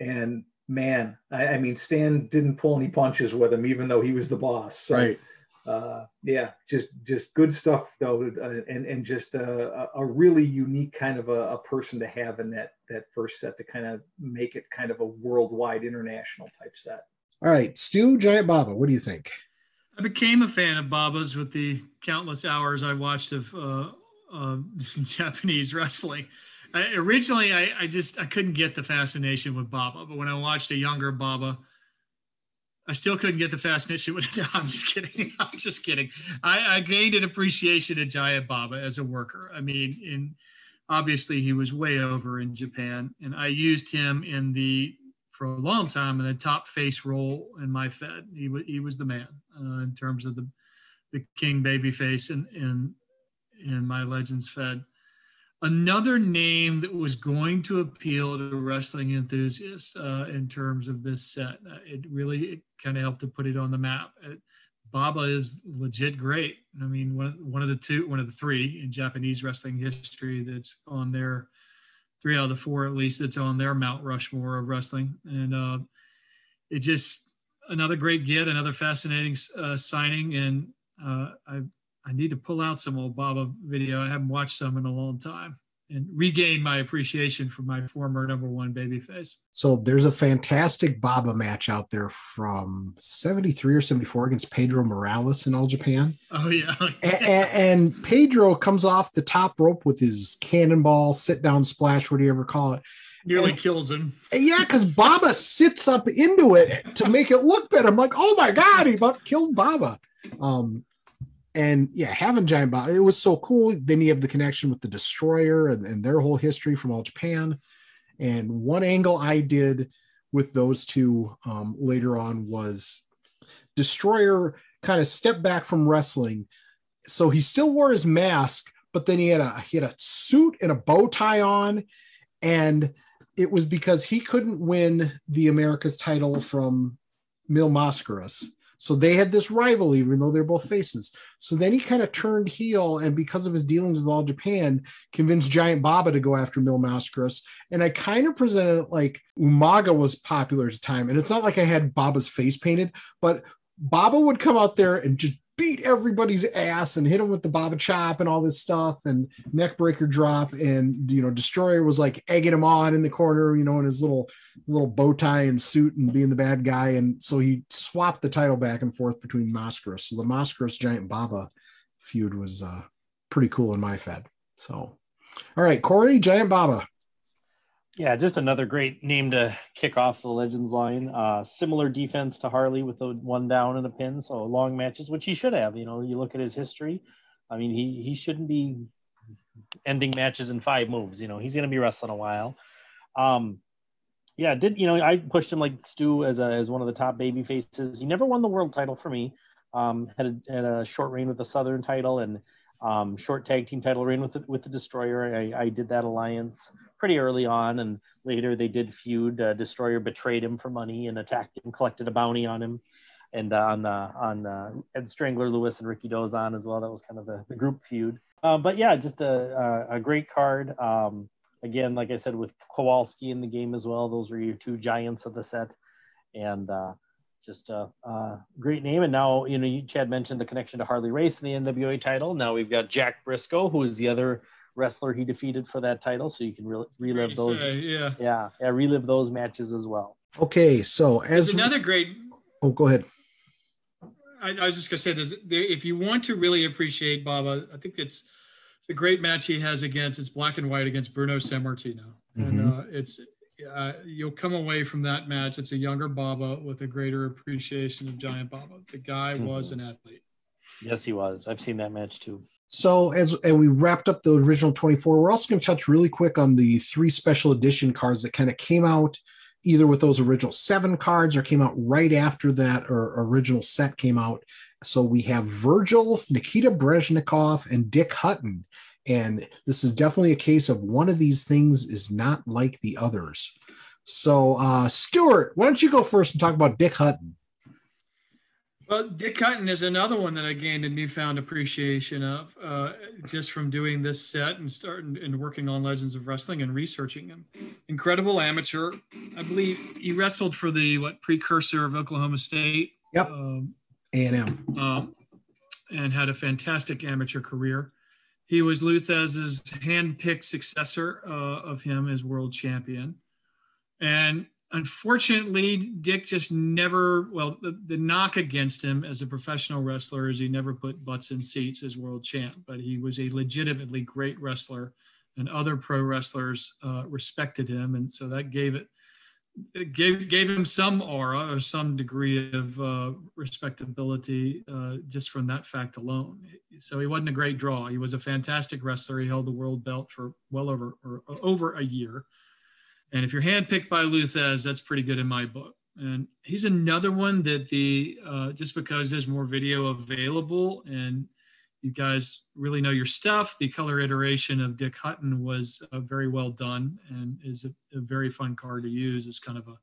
Speaker 4: and man, I, I mean Stan didn't pull any punches with him even though he was the boss. So,
Speaker 1: right.
Speaker 4: Uh, yeah, just just good stuff though, uh, and and just a, a really unique kind of a, a, person to have in that that first set to kind of make it kind of a worldwide international type set.
Speaker 1: All right, Stu Giant Baba, what do you think?
Speaker 3: I became a fan of Baba's with the countless hours I watched of uh, uh, Japanese wrestling. I, originally, I, I, just I couldn't get the fascination with Baba, but when I watched a younger Baba, I still couldn't get the fascination with. No, I'm just kidding. I'm just kidding. I, I gained an appreciation of Giant Baba as a worker. I mean, in obviously he was way over in Japan, and I used him in the for a long time in the top face role in my Fed. He was he was the man uh, in terms of the the king baby face in in in my Legends Fed. Another name that was going to appeal to wrestling enthusiasts uh, in terms of this set. Uh, it really kind of helped to put it on the map. It, Baba is legit great. I mean, one, one of the two, one of the three in Japanese wrestling history that's on there three out of the four at least that's on their Mount Rushmore of wrestling. And uh, it just another great get, another fascinating uh, signing. And uh, I I need to pull out some old Baba video. I haven't watched some in a long time. And regain my appreciation for my former number one babyface.
Speaker 1: So there's a fantastic Baba match out there from 73 or 74 against Pedro Morales in All Japan.
Speaker 3: Oh, yeah.
Speaker 1: and, and, Pedro comes off the top rope with his cannonball, sit down splash, whatever you ever call it.
Speaker 3: Nearly and, kills him.
Speaker 1: Yeah, because Baba sits up into it to make it look better. I'm like, oh my God, he about killed Baba. Um, and yeah, having Giant Baba, it was so cool. Then you have the connection with the Destroyer and, and their whole history from all Japan. And one angle I did with those two um, later on was Destroyer kind of stepped back from wrestling, so he still wore his mask, but then he had a he had a suit and a bow tie on, and it was because he couldn't win the America's title from Mil Mascaras. So they had this rivalry, even though they're both faces. So then he kind of turned heel, and because of his dealings with All Japan, convinced Giant Baba to go after Mil Mascaras. And I kind of presented it like Umaga was popular at the time. And it's not like I had Baba's face painted, but Baba would come out there and just beat everybody's ass and hit him with the Baba chop and all this stuff and neck breaker drop. And you know destroyer was like egging him on in the corner you know in his little little bow tie and suit and being the bad guy. And so he swapped the title back and forth between Mascaras so the Mascaras giant Baba feud was uh pretty cool in my fed. So all right Corey giant Baba
Speaker 2: yeah, just another great name to kick off the Legends line. Uh, similar defense to Harley with the one down and a pin, so long matches, which he should have. You know, you look at his history. I mean, he he shouldn't be ending matches in five moves. You know, he's going to be wrestling a while. Um, yeah, did you know I pushed him like Stu as a as one of the top baby faces. He never won the world title for me. Um, had a, had a short reign with the Southern title and um, short tag team title reign with the, with the Destroyer. I, I did that alliance pretty early on, and later they did feud. Uh, Destroyer betrayed him for money and attacked him, collected a bounty on him, and uh, on uh, on uh, Ed Strangler Lewis and Ricky Dozon as well. That was kind of the, the group feud. Uh, but yeah, just a, a, a great card. Um, again, like I said, with Kowalski in the game as well. Those were your two giants of the set, and just a, a, great name. And now, you know, you, Chad mentioned the connection to Harley Race in the NWA title. Now we've got Jack Brisco, who is the other wrestler he defeated for that title. So you can re- relive those.
Speaker 3: Say, yeah.
Speaker 2: Yeah. Yeah. Relive those matches as well.
Speaker 1: Okay. So as
Speaker 3: There's another great.
Speaker 1: Oh, go ahead.
Speaker 3: I, I was just going to say this. There, if you want to really appreciate Baba, I think it's, it's a great match he has against, it's black and white against Bruno Sammartino. Mm-hmm. And uh, it's, uh, you'll come away from that match. It's a younger Baba with a greater appreciation of Giant Baba. The guy mm-hmm. was an athlete.
Speaker 2: Yes, he was. I've seen that match too.
Speaker 1: So as and we wrapped up the original 24, we're also going to touch really quick on the three special edition cards that kind of came out either with those original seven cards or came out right after that or original set came out. So we have Virgil, Nikita Breznikov, and Dick Hutton. And this is definitely a case of one of these things is not like the others. So, uh, Stuart, why don't you go first and talk about Dick Hutton?
Speaker 3: Well, Dick Hutton is another one that I gained a newfound appreciation of uh, just from doing this set and starting and working on Legends of Wrestling and researching him. Incredible amateur. I believe he wrestled for the what precursor of Oklahoma State.
Speaker 1: Yep. Um, A&M.
Speaker 3: Um, and had a fantastic amateur career. He was Lou Thesz's hand-picked successor uh, of him as world champion. And unfortunately, Dick just never, well, the, the, knock against him as a professional wrestler is he never put butts in seats as world champ, but he was a legitimately great wrestler and other pro wrestlers uh, respected him. And so that gave it, it gave, gave him some aura or some degree of uh, respectability uh, just from that fact alone. So he wasn't a great draw. He was a fantastic wrestler. He held the world belt for well over, or over a year and if you're handpicked by Lou Thesz, that's pretty good in my book. And he's another one that the uh, just because there's more video available and you guys really know your stuff, the color iteration of Dick Hutton was uh, very well done and is a, a, very fun card to use as kind of a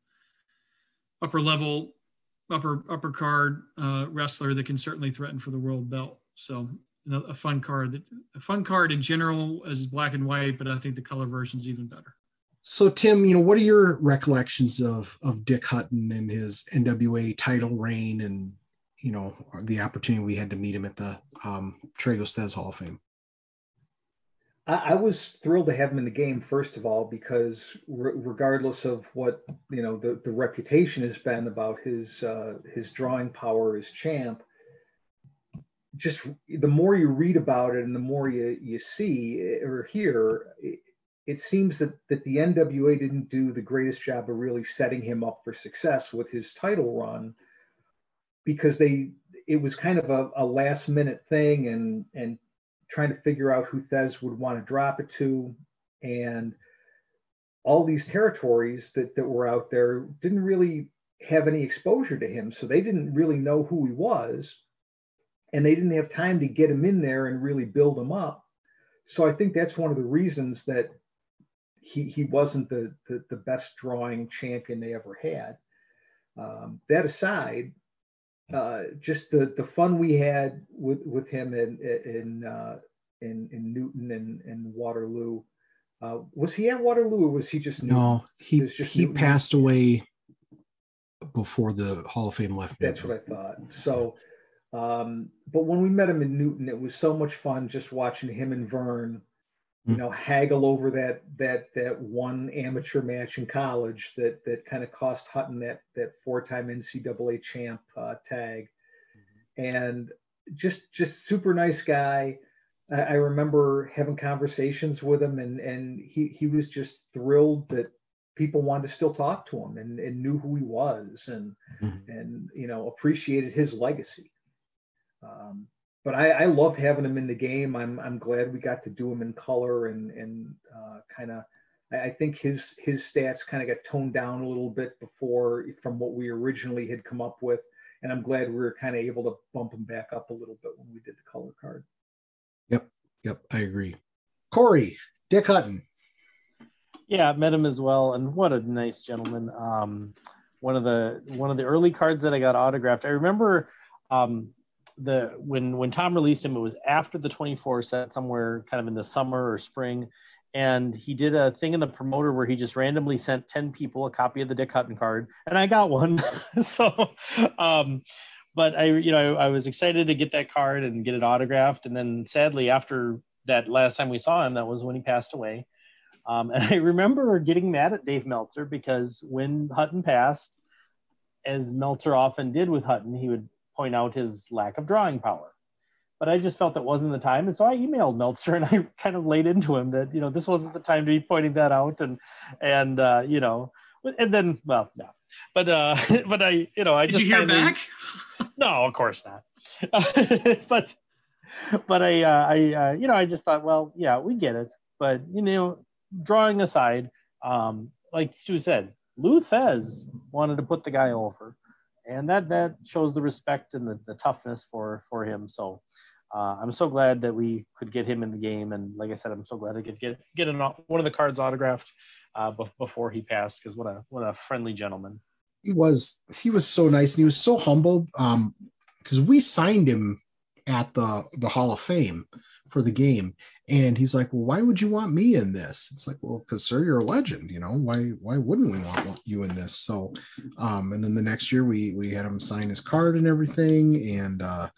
Speaker 3: upper level, upper upper card uh, wrestler that can certainly threaten for the world belt. So a fun card that a fun card in general as black and white, but I think the color version is even better.
Speaker 1: So Tim, you know, what are your recollections of of Dick Hutton and his NWA title reign, and you know the opportunity we had to meet him at the um, Tragos Thesz Hall of Fame?
Speaker 4: I, I was thrilled to have him in the game, first of all, because re- regardless of what you know the, the reputation has been about his uh, his drawing power as champ, just the more you read about it and the more you you see or hear, it, seems that that the NWA didn't do the greatest job of really setting him up for success with his title run because they it was kind of a, a last minute thing and and trying to figure out who Thesz would want to drop it to. And all these territories that, that were out there didn't really have any exposure to him. So they didn't really know who he was. And they didn't have time to get him in there and really build him up. So I think that's one of the reasons that he, he wasn't the, the, the best drawing champion they ever had. Um, that aside, uh, just the the fun we had with with him in in uh, in, in Newton and, and Waterloo. Uh, was he at Waterloo or was he just
Speaker 1: Newton? no? He just he Newton? passed away before the Hall of Fame left.
Speaker 4: That's what I thought. So, um, but when we met him in Newton, it was so much fun just watching him and Vern you know haggle over that that that one amateur match in college that that kind of cost Hutton that that four-time NCAA champ uh, tag, mm-hmm. and just just super nice guy. I, I, remember having conversations with him, and and he he was just thrilled that people wanted to still talk to him and, and knew who he was and mm-hmm. and you know appreciated his legacy. Um, but I, I love having him in the game. I'm I'm glad we got to do him in color and and uh, kind of. I think his his stats kind of got toned down a little bit before from what we originally had come up with, and I'm glad we were kind of able to bump him back up a little bit when we did the color card.
Speaker 1: Yep, yep, I agree. Corey, Dick Hutton.
Speaker 2: Yeah, I met him as well, and what a nice gentleman. Um, one of the one of the early cards that I got autographed. I remember um, the when when Tom released him, it was after the 24 set, somewhere kind of in the summer or spring, and he did a thing in the promoter where he just randomly sent 10 people a copy of the Dick Hutton card, and I got one. so, um, but I you know I, I was excited to get that card and get it autographed, and then sadly after that last time we saw him, that was when he passed away. Um, and I remember getting mad at Dave Meltzer because when Hutton passed, as Meltzer often did with Hutton, he would point out his lack of drawing power. But I just felt that wasn't the time. And so I emailed Meltzer and I kind of laid into him that, you know, this wasn't the time to be pointing that out. And, and, uh, you know, and then, well, no, but, uh, but I, you know, I
Speaker 3: Did
Speaker 2: just,
Speaker 3: you hear back?
Speaker 2: no, of course not. but, but I, uh, I, uh, you know, I just thought, well, yeah, we get it. But, you know, drawing aside, um, like Stu said, Lou Thesz wanted to put the guy over and that that shows the respect and the, the toughness for for him. So uh, I'm so glad that we could get him in the game, and like I said, I'm so glad I could get get an, one of the cards autographed uh, before he passed because what a what a friendly gentleman.
Speaker 1: He was he was so nice and he was so humble because um, we signed him at the the Hall of Fame for the game, and he's like, "Well, why would you want me in this?" It's like, "Well, because sir, you're a legend. You know why? Why wouldn't we want you in this?" So, um, and then the next year we we had him sign his card and everything, and uh,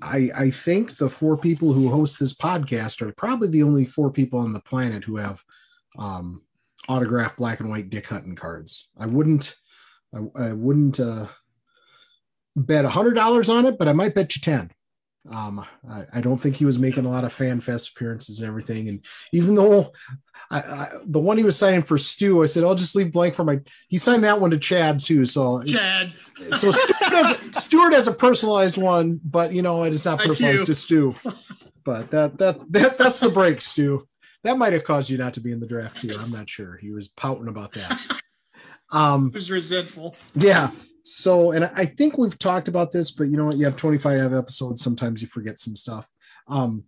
Speaker 1: I I think the four people who host this podcast are probably the only four people on the planet who have um, autographed black and white Dick Hutton cards. I wouldn't I, I wouldn't uh, bet a hundred dollars on it, but I might bet you ten. Um, I, I, don't think he was making a lot of fan fest appearances and everything. And even though I, I, the one he was signing for Stu, I said I'll just leave blank for my. He signed that one to Chad too. So
Speaker 3: Chad.
Speaker 1: So Stuart has, Stuart has a personalized one, but you know it is not personalized to Stu. But that that that that's the break, Stu. That might have caused you not to be in the draft too. I'm not sure. He was pouting about that.
Speaker 3: Um, he was resentful.
Speaker 1: Yeah. So, and I think we've talked about this, but you know what? You have 25 episodes. Sometimes you forget some stuff. Um,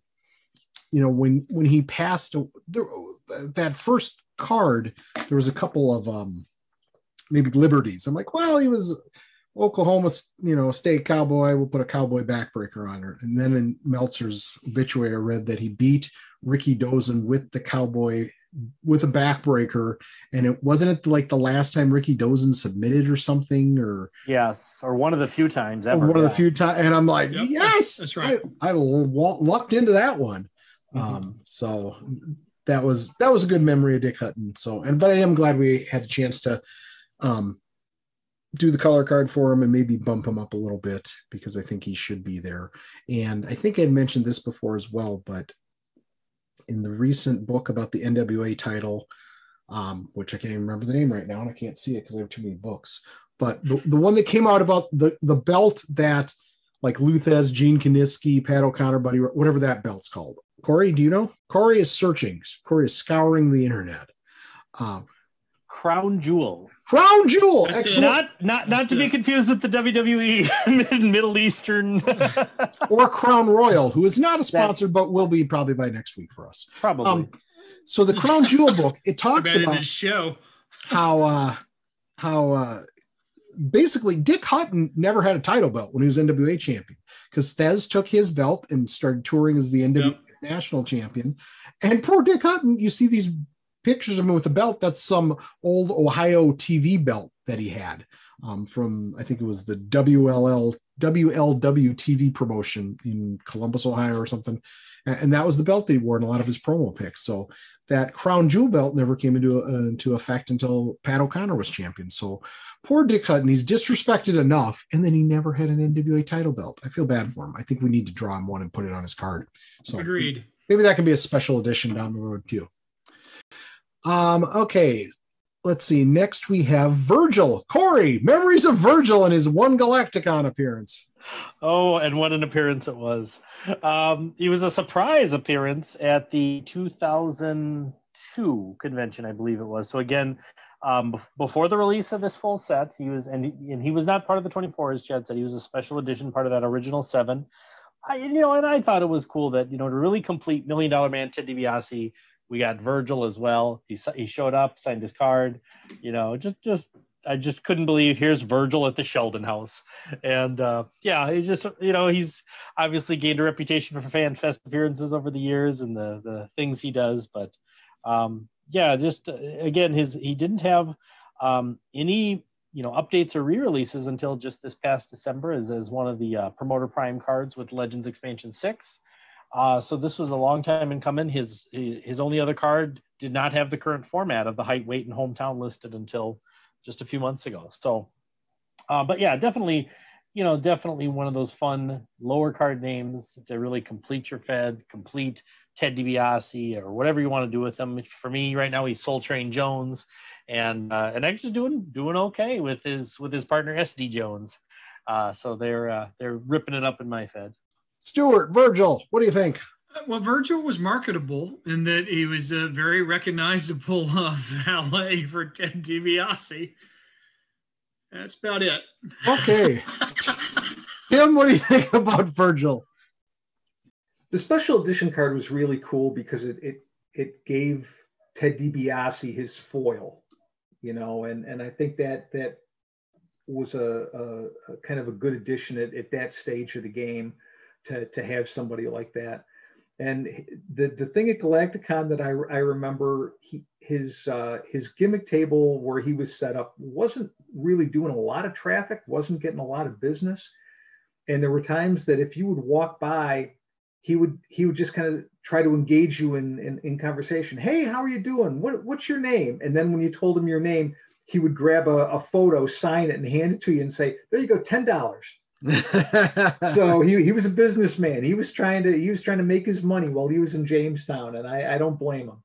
Speaker 1: you know, when when he passed, there, that first card, there was a couple of um, maybe liberties. I'm like, well, he was Oklahoma, you know, state cowboy. We'll put a cowboy backbreaker on her. And then in Meltzer's obituary, I read that he beat Ricky Dozen with the cowboy with a backbreaker, and it wasn't it like the last time Ricky Dozen submitted or something, or
Speaker 2: yes, or one of the few times ever.
Speaker 1: One yeah. of the few times, and I'm like, yep, yes, that's right. I, I lucked into that one. Mm-hmm. Um, so that was that was a good memory of Dick Hutton. So and but I am glad we had a chance to um do the color card for him and maybe bump him up a little bit because I think he should be there. And I think I had mentioned this before as well, but in the recent book about the NWA title, um, which I can't even remember the name right now, and I can't see it because I have too many books. But the, the one that came out about the the belt that like Lou Gene Kiniski, Pat O'Connor, Buddy, whatever that belt's called. Corey, do you know? Corey is searching. Corey is scouring the internet.
Speaker 2: Um, Crown Jewel.
Speaker 1: Crown Jewel.
Speaker 2: Excellent. Not not not to be confused with the WWE Middle Eastern
Speaker 1: or Crown Royal, who is not a sponsor, that, but will be probably by next week for us.
Speaker 2: Probably. Um,
Speaker 1: so the Crown Jewel book it talks about
Speaker 3: show
Speaker 1: how uh, how uh, basically Dick Hutton never had a title belt when he was NWA champion because Thesz took his belt and started touring as the NWA yep. national champion. And poor Dick Hutton, you see these pictures of him with a belt. That's some old Ohio TV belt that he had um, from, I think it was the WLL, WLW TV promotion in Columbus, Ohio or something. And that was the belt that he wore in a lot of his promo pics. So that crown jewel belt never came into, uh, into effect until Pat O'Connor was champion. So poor Dick Hutton, he's disrespected enough, and then he never had an NWA title belt. I feel bad for him. I think we need to draw him one and put it on his card. So
Speaker 3: agreed.
Speaker 1: Maybe that can be a special edition down the road too. Um, okay, let's see. Next we have Virgil Corey. Memories of Virgil and his one Galacticon appearance.
Speaker 2: Oh, and what an appearance it was! Um, he was a surprise appearance at the 2002 convention, I believe it was. So again, um, before the release of this full set, he was and he, and he was not part of the 24, as Chad said. He was a special edition, part of that original seven. I, you know, and I thought it was cool that you know to really complete Million Dollar Man Ted DiBiase, we got Virgil as well. He he showed up, signed his card. You know, just just I just couldn't believe here's Virgil at the Sheldon House, and uh, yeah, he's just you know he's obviously gained a reputation for fan fest appearances over the years and the the things he does, but um, yeah, just uh, again his he didn't have um, any you know updates or re-releases until just this past December as as one of the uh, promoter prime cards with Legends Expansion Six. Uh, so this was a long time in coming. His his only other card did not have the current format of the height, weight, and hometown listed until just a few months ago. So, uh, but yeah, definitely, you know, definitely one of those fun lower card names to really complete your Fed, complete Ted DiBiase or whatever you want to do with him. For me, right now, he's Soul Train Jones, and uh, and actually doing doing okay with his with his partner SD Jones. Uh, so they're uh, they're ripping it up in my Fed.
Speaker 1: Stuart Virgil, what do you think?
Speaker 3: Well, Virgil was marketable in that he was a very recognizable uh, valet for Ted DiBiase. That's about it.
Speaker 1: Okay. Tim, what do you think about Virgil?
Speaker 4: The special edition card was really cool because it it it gave Ted DiBiase his foil, you know, and and I think that that was a, a, a kind of a good addition at, at that stage of the game to to have somebody like that. And the the thing at Galacticon that I, I remember he, his uh, his gimmick table where he was set up wasn't really doing a lot of traffic, wasn't getting a lot of business, and there were times that if you would walk by, he would he would just kind of try to engage you in, in in conversation. Hey, how are you doing? What what's your name? And then when you told him your name, he would grab a, a photo, sign it, and hand it to you and say, "There you go, ten dollars." so he, he was a businessman. He was trying to he was trying to make his money while he was in Jamestown, and I, I don't blame him.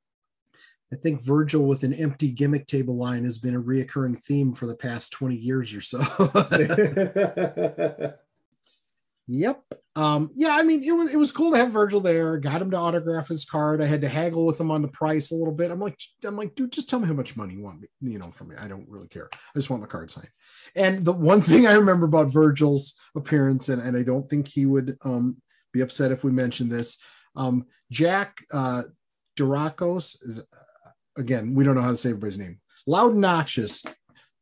Speaker 1: I think Virgil with an empty gimmick table line has been a reoccurring theme for the past 20 years or so. yep. Um, yeah, I mean, it was it was cool to have Virgil there. Got him to autograph his card. I had to haggle with him on the price a little bit. I'm like, I'm like, dude, just tell me how much money you want me, you know, from me. I don't really care. I just want the card signed. And the one thing I remember about Virgil's appearance, and, and I don't think he would um, be upset if we mentioned this. Um, Jack uh, Durakos is again, we don't know how to say everybody's name. Loud and Noxious.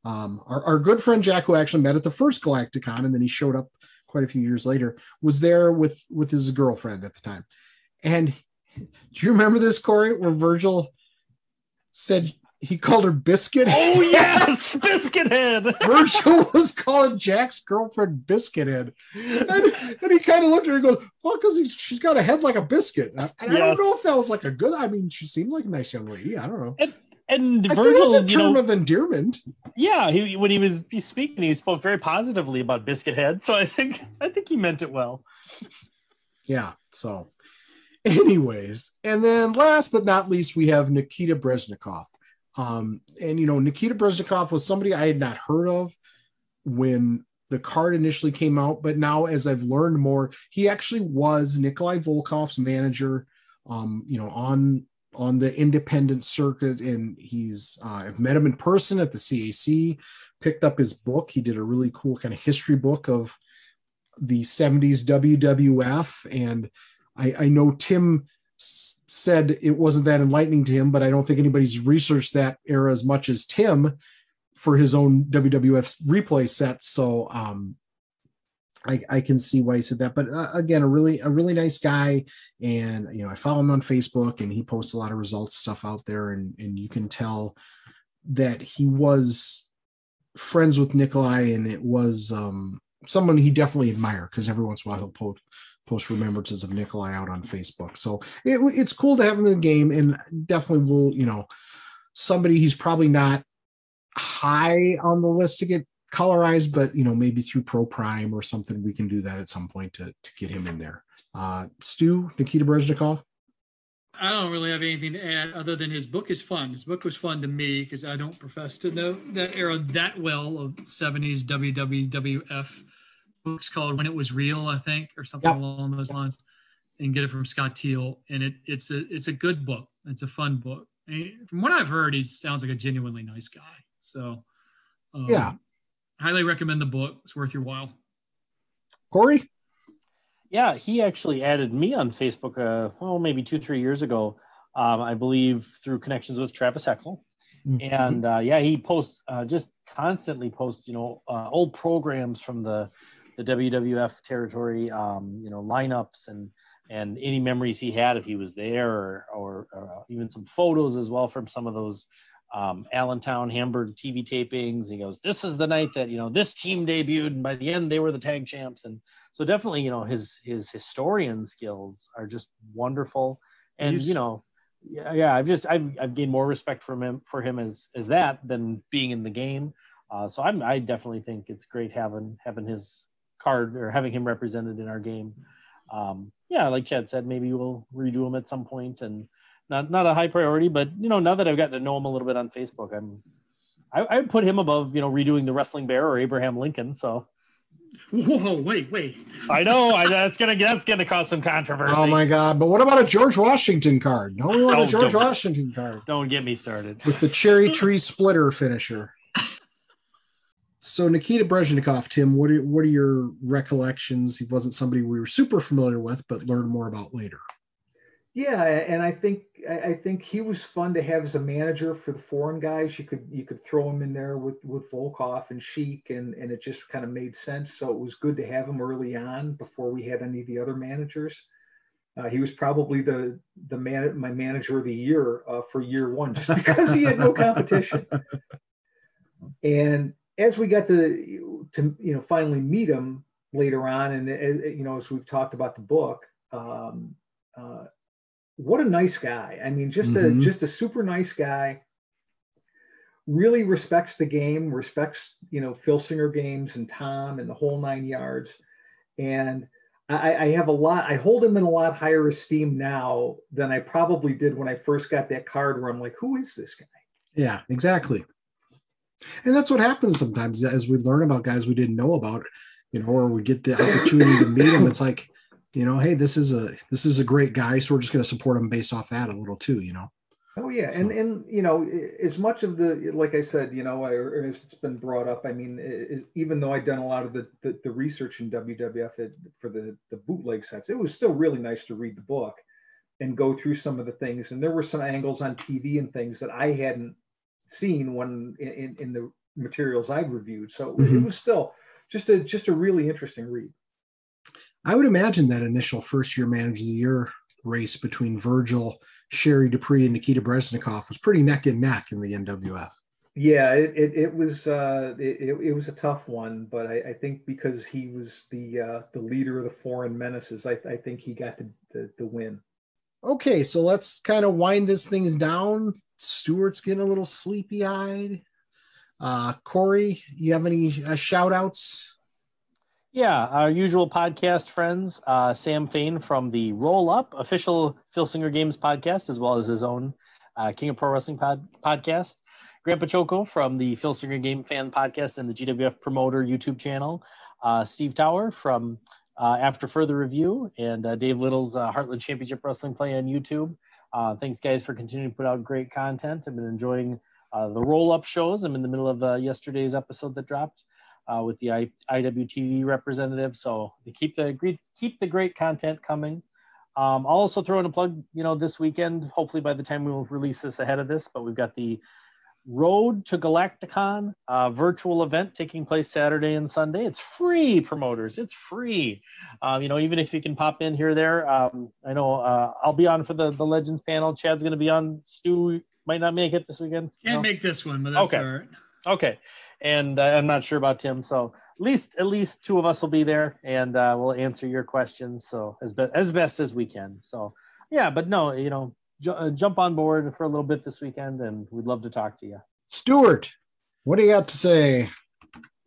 Speaker 1: Um, our, our good friend Jack, who actually met at the first Galacticon, and then he showed up quite a few years later, was there with with his girlfriend at the time. And do you remember this, Corey, where Virgil said he called her Biscuit.
Speaker 2: Oh yes, Biscuit Head.
Speaker 1: Virgil was calling Jack's girlfriend Biscuit Head, and, and he kind of looked at her and goes, "Well, because she's got a head like a biscuit." And I don't know if that was like a good. I mean, she seemed like a nice young lady. I don't know.
Speaker 2: And, and
Speaker 1: I
Speaker 2: Virgil,
Speaker 1: think it a
Speaker 2: you
Speaker 1: term
Speaker 2: know,
Speaker 1: of endearment.
Speaker 2: yeah, he when he was speaking, he spoke very positively about Biscuit Head. So I think I think he meant it well.
Speaker 1: Yeah. So, anyways, and then last but not least, we have Nikita Breznikov. Um, and you know, Nikita Breznikov was somebody I had not heard of when the card initially came out, but now as I've learned more, he actually was Nikolai Volkov's manager. Um, you know, on on the independent circuit, and he's uh, I've met him in person at the CAC. Picked up his book. He did a really cool kind of history book of the 70s WWF. And I, I know Tim said it wasn't that enlightening to him, but I don't think anybody's researched that era as much as Tim for his own WWF replay set. So um, I, I can see why he said that. But uh, again, a really a really nice guy, and you know I follow him on Facebook, and he posts a lot of results stuff out there, and and you can tell that he was friends with Nikolai, and it was um, someone he definitely admire because every once in a while he'll post post remembrances of Nikolai out on Facebook. So it, it's cool to have him in the game, and definitely will you know somebody he's probably not high on the list to get colorized, but you know maybe through Pro Prime or something we can do that at some point to to get him in there. Uh, Stu Nikita Breznikov.
Speaker 3: I don't really have anything to add other than his book is fun. His book was fun to me because I don't profess to know that era that well of 70s WWF books called When It Was Real, I think, or something
Speaker 1: Yep.
Speaker 3: along those lines. And get it from Scott Teal. And it it's a it's a good book. It's a fun book. And from what I've heard, he sounds like a genuinely nice guy. So um,
Speaker 1: Yeah.
Speaker 3: Highly recommend the book. It's worth your while.
Speaker 1: Corey.
Speaker 2: Yeah, he actually added me on Facebook. Uh, well, maybe two, three years ago. Um, I believe through connections with Travis Hexel, and uh, yeah, he posts uh, just constantly posts, you know, uh, old programs from the the WWF territory, um, you know, lineups and and any memories he had if he was there, or, or, or even some photos as well from some of those um, Allentown, Hamburg TV tapings. He goes, "This is the night that you know this team debuted, and by the end they were the tag champs." And so definitely, you know, his his historian skills are just wonderful, and you know, yeah, yeah, I've just I've I've gained more respect from him for him as as that than being in the game. Uh, so I'm I definitely think it's great having having his card or having him represented in our game. Um, yeah, like Chad said, maybe we'll redo him at some point, and not not a high priority, but you know, now that I've gotten to know him a little bit on Facebook, I'm I, I would put him above you know redoing the Wrestling Bear or Abraham Lincoln. So
Speaker 3: Whoa, wait, wait.
Speaker 2: I know I, that's gonna that's gonna cause some controversy.
Speaker 1: Oh my God! But what about a George Washington card? No, we want
Speaker 2: No,
Speaker 1: a oh, George
Speaker 2: don't.
Speaker 1: Washington card
Speaker 2: Don't get me started.
Speaker 1: with the cherry tree splitter finisher. So Nikita Breznikov, Tim, what are what are your recollections? He wasn't somebody we were super familiar with, but learned more about later.
Speaker 4: Yeah, and I think I think he was fun to have as a manager for the foreign guys. You could you could throw him in there with with Volkov and Sheik, and and it just kind of made sense. So it was good to have him early on before we had any of the other managers. Uh, he was probably the the man my manager of the year uh, for year one, just because he had no competition. And as we got to to you know finally meet him later on, and uh, you know as we've talked about the book. Um, uh, what a nice guy. I mean, just
Speaker 1: Mhm.
Speaker 4: a just a super nice guy. Really respects the game, respects you know Phil Singer games and Tom and the whole nine yards. And I, I have a lot. I hold him in a lot higher esteem now than I probably did when I first got that card. Where I'm like, who is this guy?
Speaker 1: Yeah, exactly. And that's what happens sometimes as we learn about guys we didn't know about, you know, or we get the opportunity to meet them. It's like, you know, hey, this is a this is a great guy, so we're just going to support him based off that a little too, you know.
Speaker 4: Oh yeah, and
Speaker 1: So-
Speaker 4: and you know, as much of the like I said, you know, as it's been brought up, I mean, even though I'd done a lot of the the, the research in WWF it, for the the bootleg sets, it was still really nice to read the book and go through some of the things. And there were some angles on TV and things that I hadn't seen when in, in, the materials I'd reviewed. So it
Speaker 1: Mhm.
Speaker 4: was still just a just a really interesting read.
Speaker 1: I would imagine that initial first year manager of the year race between Virgil, Sherry Dupree, and Nikita Breznikov was pretty neck and neck in the NWF.
Speaker 4: Yeah, it, it, it was uh, it, it was a tough one, but I, I think because he was the uh, the leader of the foreign menaces, I, I think he got the, the, the win.
Speaker 1: Okay, so let's kind of wind this things down. Stuart's getting a little sleepy eyed. Uh, Corey, you have any uh, shout outs?
Speaker 2: Yeah, our usual podcast friends, uh, Sam Fain from the Roll Up official Phil Singer Games podcast, as well as his own uh, King of Pro Wrestling pod- podcast. Grandpa Choco from the Phil Singer Game Fan podcast and the GWF Promoter YouTube channel. Uh, Steve Tower from uh, After Further Review and uh, Dave Little's uh, Heartland Championship Wrestling Play on YouTube. Thanks, guys, for continuing to put out great content. I've been enjoying the roll up shows. I'm in the middle of yesterday's episode that dropped. With the I- IWTV representative, so keep the keep the great content coming. Um, I'll also throw in a plug, you know, this weekend. Hopefully, by the time we'll release this ahead of this, but we've got the Road to Galacticon uh, virtual event taking place Saturday and Sunday. It's free, promoters. It's free. Um, you know, even if you can pop in here or there. Um, I know uh, I'll be on for the the Legends panel. Chad's going to be on. Stu might not make it this weekend.
Speaker 3: Can't
Speaker 2: no?
Speaker 3: make this one, but that's
Speaker 2: okay.
Speaker 3: all right.
Speaker 2: Okay, and uh, I'm not sure about Tim, so at least at least two of us will be there, and uh, we'll answer your questions. So as be- as best as we can. So yeah, but no, you know, ju- uh, jump on board for a little bit this weekend, and we'd love to talk to you.
Speaker 1: Stuart, what do you got to say?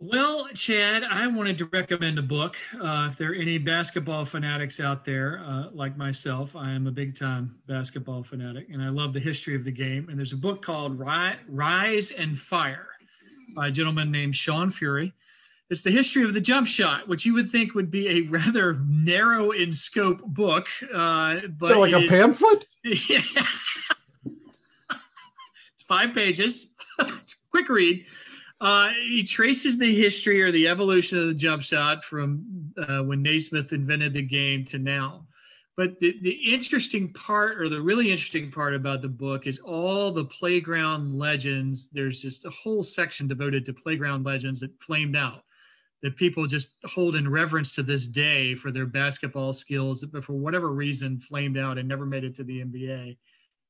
Speaker 3: Well, Chad, I wanted to recommend a book. Uh, if there are any basketball fanatics out there, uh, like myself, I am a big time basketball fanatic and I love the history of the game. And there's a book called Rise and Fire by a gentleman named Shawn Fury. It's the history of the jump shot, which you would think would be a rather narrow in scope book. Uh, but
Speaker 1: like a
Speaker 3: is,
Speaker 1: pamphlet?
Speaker 3: Yeah. it's five pages. quick read. Uh, he traces the history or the evolution of the jump shot from uh, when Naismith invented the game to now. But the, the interesting part, or the really interesting part about the book, is all the playground legends. There's just a whole section devoted to playground legends that flamed out, that people just hold in reverence to this day for their basketball skills, but for whatever reason flamed out and never made it to the NBA.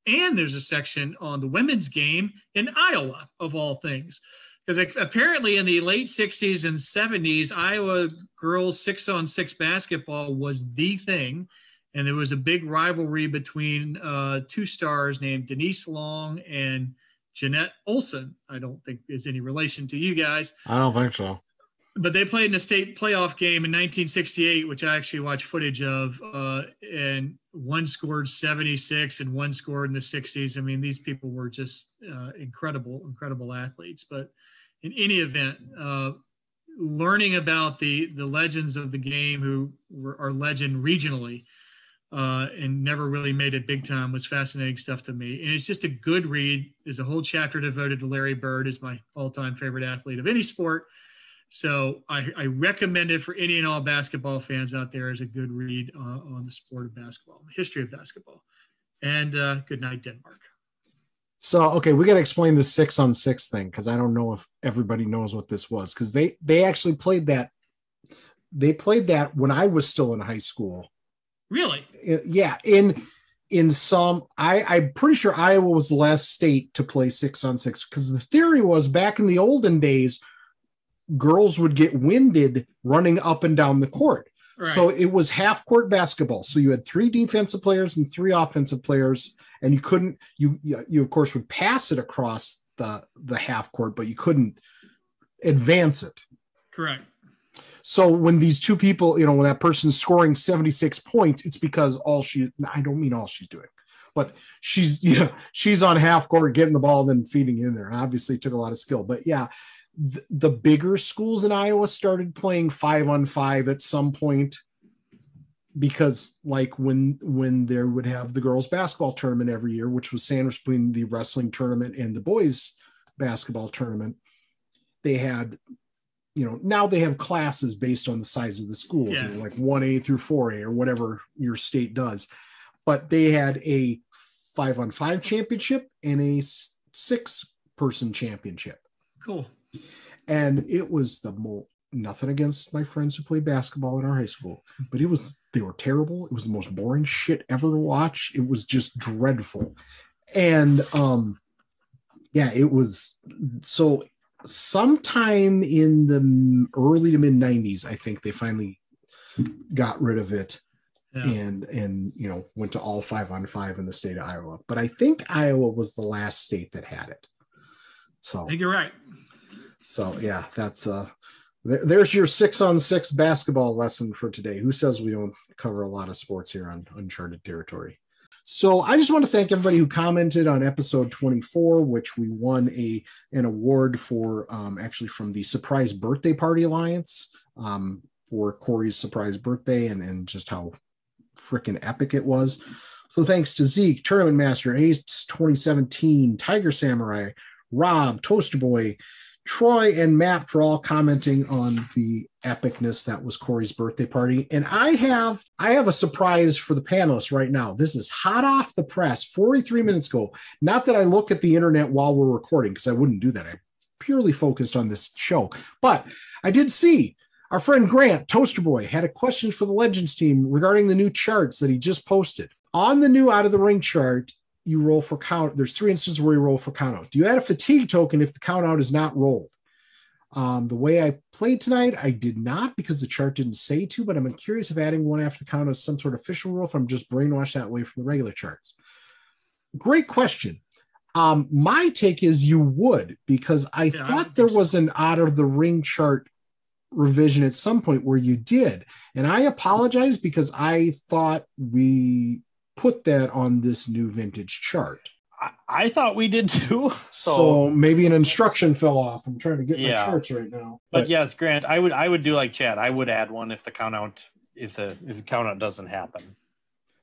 Speaker 3: And there's a section on the women's game in Iowa, of all things. Because apparently in the late 60s and 70s, Iowa girls six on six basketball was the thing. And there was a big rivalry between uh, two stars named Denise Long and Jeanette Olson. I don't think there's any relation to you guys.
Speaker 1: I don't think so
Speaker 3: but they played in a state playoff game in 1968, which I actually watched footage of. Uh, and one scored 76 and one scored in the 60s. I mean, these people were just uh, incredible, incredible athletes. But in any event, uh, learning about the the legends of the game who were, are legend regionally uh, and never really made it big time was fascinating stuff to me. And it's just a good read. There's a whole chapter devoted to Larry Bird, is my all-time favorite athlete of any sport so I, I, recommend it for any and all basketball fans out there as a good read uh, on the sport of basketball, the history of basketball. And uh, good night, Denmark.
Speaker 1: So okay, we got to explain the six on six thing because I don't know if everybody knows what this was because they they actually played that. They played that when I was still in high school.
Speaker 3: Really?
Speaker 1: Yeah. In in some, I I'm pretty sure Iowa was the last state to play six on six because the theory was back in the olden days girls would get winded running up and down the court. Right. So it was half court basketball. So you had three defensive players and three offensive players, and you couldn't you you of course would pass it across the the half court, but you couldn't advance it.
Speaker 3: Correct.
Speaker 1: So when these two people, you know, when that person's scoring 76 points, it's because all she I don't mean all she's doing, but she's you know, she's on half court getting the ball, then feeding in there. And obviously took a lot of skill. But yeah, the bigger schools in Iowa started playing five on five at some point because like when when there would have the girls basketball tournament every year which was sandwiched between the wrestling tournament and the boys basketball tournament they had you know now they have classes based on the size of the schools yeah. you know, like 1a through 4a or whatever your state does but they had a five on five championship and a six person championship
Speaker 3: cool
Speaker 1: and it was the more nothing against my friends who played basketball in our high school, but it was they were terrible. It was the most boring shit ever to watch. It was just dreadful. And um yeah, it was so sometime in the early to mid 90s, I think they finally got rid of it yeah. and and you know went to all five on five in the state of Iowa. But I think Iowa was the last state that had it. So
Speaker 3: I think you're right.
Speaker 1: So yeah, that's uh there's your six on six basketball lesson for today. Who says we don't cover a lot of sports here on uncharted territory? So I just want to thank everybody who commented on episode 24, which we won a an award for um, actually from the Surprise Birthday Party Alliance um, for Corey's surprise birthday and, and just how freaking epic it was. So thanks to Zeke, Tournament Master, Ace 2017, Tiger Samurai, Rob, Toaster Boy, Troy and Matt for all commenting on the epicness that was Corey's birthday party. And I have I have a surprise for the panelists right now. This is hot off the press, 43 minutes ago. Not that I look at the internet while we're recording, because I wouldn't do that. I'm purely focused on this show. But I did see our friend Grant, Toaster Boy, had a question for the Legends team regarding the new charts that he just posted. On the new out of the ring chart, you roll for count. There's three instances where you roll for count out. Do you add a fatigue token if the count out is not rolled? Um, the way I played tonight, I did not because the chart didn't say to, but I'm curious if adding one after the count is some sort of official rule if I'm just brainwashed that way from the regular charts. Great question. Um, my take is you would because I yeah, thought I there was an out of the ring chart revision at some point where you did. And I apologize because I thought we put that on this new vintage chart.
Speaker 2: I, I thought we did too.
Speaker 1: So, so, maybe an instruction fell off. I'm trying to get yeah. my charts right now.
Speaker 2: But, but, yes, Grant, I would I would do like Chad. I would add one if the count out if the if the count out doesn't happen.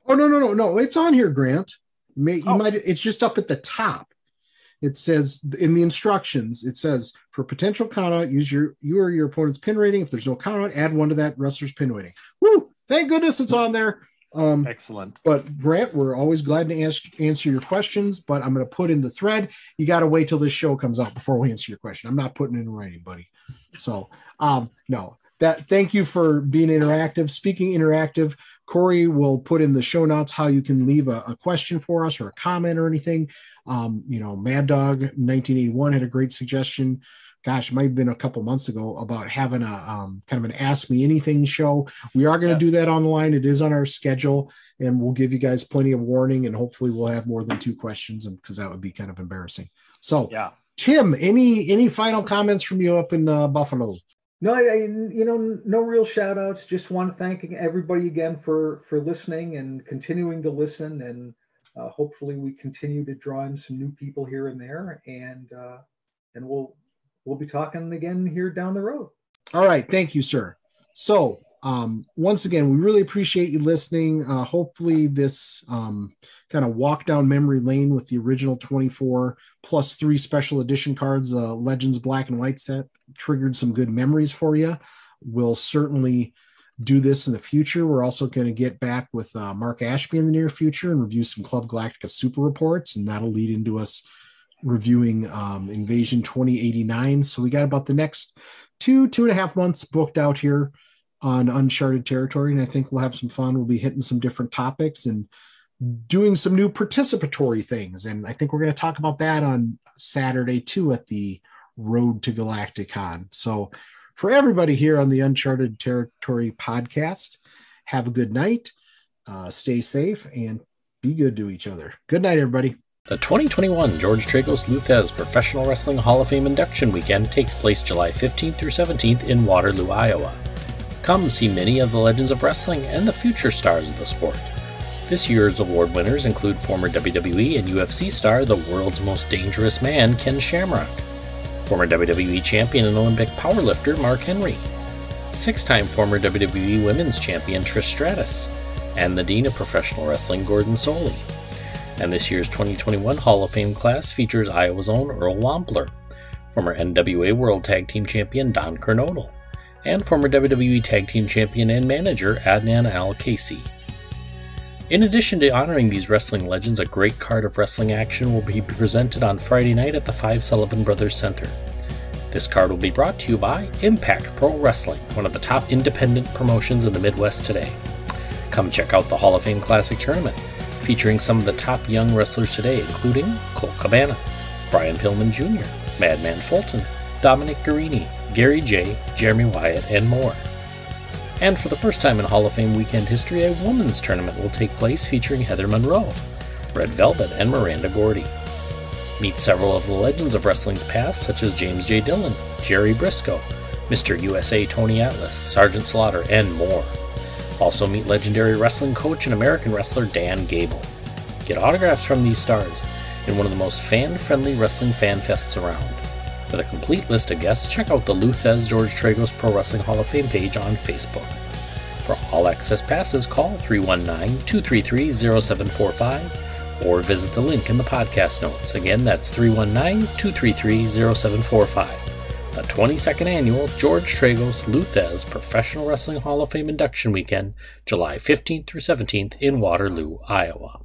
Speaker 1: Oh no no no no! It's on here, Grant. You, may, you oh. might. It's just up at the top. It says in the instructions. It says for potential count out, use your you or your opponent's pin rating. If there's no count out, add one to that wrestler's pin rating. Woo! Thank goodness it's on there.
Speaker 2: Um, Excellent.
Speaker 1: But Grant, we're always glad to ask, answer your questions. But I'm going to put in the thread. You got to wait till this show comes out before we answer your question. I'm not putting it in writing, buddy. So, um, no. That thank you for being interactive. Speaking interactive, Corey will put in the show notes how you can leave a, a question for us or a comment or anything. Um, you know, Mad Dog 1981 had a great suggestion gosh, it might have been a couple months ago about having a um, kind of an Ask Me Anything show. We are going to yes. do that on the line. It is on our schedule, and we'll give you guys plenty of warning, and hopefully we'll have more than two questions, because that would be kind of embarrassing. So,
Speaker 2: yeah,
Speaker 1: Tim, any any final comments from you up in uh, Buffalo?
Speaker 4: No, I, you know, no real shout outs. Just want to thank everybody again for for listening and continuing to listen, and uh, hopefully we continue to draw in some new people here and there, and uh, and we'll we'll be talking again here down the road.
Speaker 1: All right. Thank you, sir. So, um, once again, we really appreciate you listening. Uh, hopefully, this um, kind of walk down memory lane with the original 24 plus three special edition cards, uh, Legends Black and White set, triggered some good memories for you. We'll certainly do this in the future. We're also going to get back with uh, Mark Ashby in the near future and review some Club Galactica Super reports, and that'll lead into us reviewing um, Invasion 2089. So we got about the next two, two and a half months booked out here on uncharted territory. And I think we'll have some fun. We'll be hitting some different topics and doing some new participatory things. And I think we're going to talk about that on Saturday too at the Road to Galacticon. So for everybody here on the Uncharted Territory podcast, have a good night, uh, stay safe, and be good to each other. Good night, everybody.
Speaker 6: The 2021 George Tragos Lou Thesz Professional Wrestling Hall of Fame Induction Weekend takes place July 15th through 17th in Waterloo, Iowa. Come see many of the legends of wrestling and the future stars of the sport. This year's award winners include former WWE and UFC star, the world's most dangerous man, Ken Shamrock, former WWE champion and Olympic powerlifter, Mark Henry, six time former WWE Women's Champion Trish Stratus, and the Dean of Professional Wrestling, Gordon Solie and this year's 2021 Hall of Fame class features Iowa's own Earl Wampler, former NWA World Tag Team Champion Don Kernodle, and former WWE Tag Team Champion and manager Adnan Al-Kaissie. In addition to honoring these wrestling legends, a great card of wrestling action will be presented on Friday night at the Five Sullivan Brothers Center. This card will be brought to you by Impact Pro Wrestling, one of the top independent promotions in the Midwest today. Come check out the Hall of Fame Classic Tournament, featuring some of the top young wrestlers today, including Colt Cabana, Brian Pillman Jr., Madman Fulton, Dominic Garrini, Gary Jay, Jeremy Wyatt, and more. And for the first time in Hall of Fame weekend history, a women's tournament will take place featuring Heather Monroe, Red Velvet, and Miranda Gordy. Meet several of the legends of wrestling's past, such as James J. Dillon, Jerry Brisco, Mr. USA Tony Atlas, Sergeant Slaughter, and more. Also meet legendary wrestling coach and American wrestler Dan Gable. Get autographs from these stars in one of the most fan-friendly wrestling fan fests around. For the complete list of guests, check out the Lou Thesz George Tragos Pro Wrestling Hall of Fame page on Facebook. For all access passes, call 319 233 0745 or visit the link in the podcast notes. Again, that's 319 233 0745. The 22nd annual George Tragos Lou Thesz Professional Wrestling Hall of Fame induction weekend, July 15th through 17th in Waterloo, Iowa.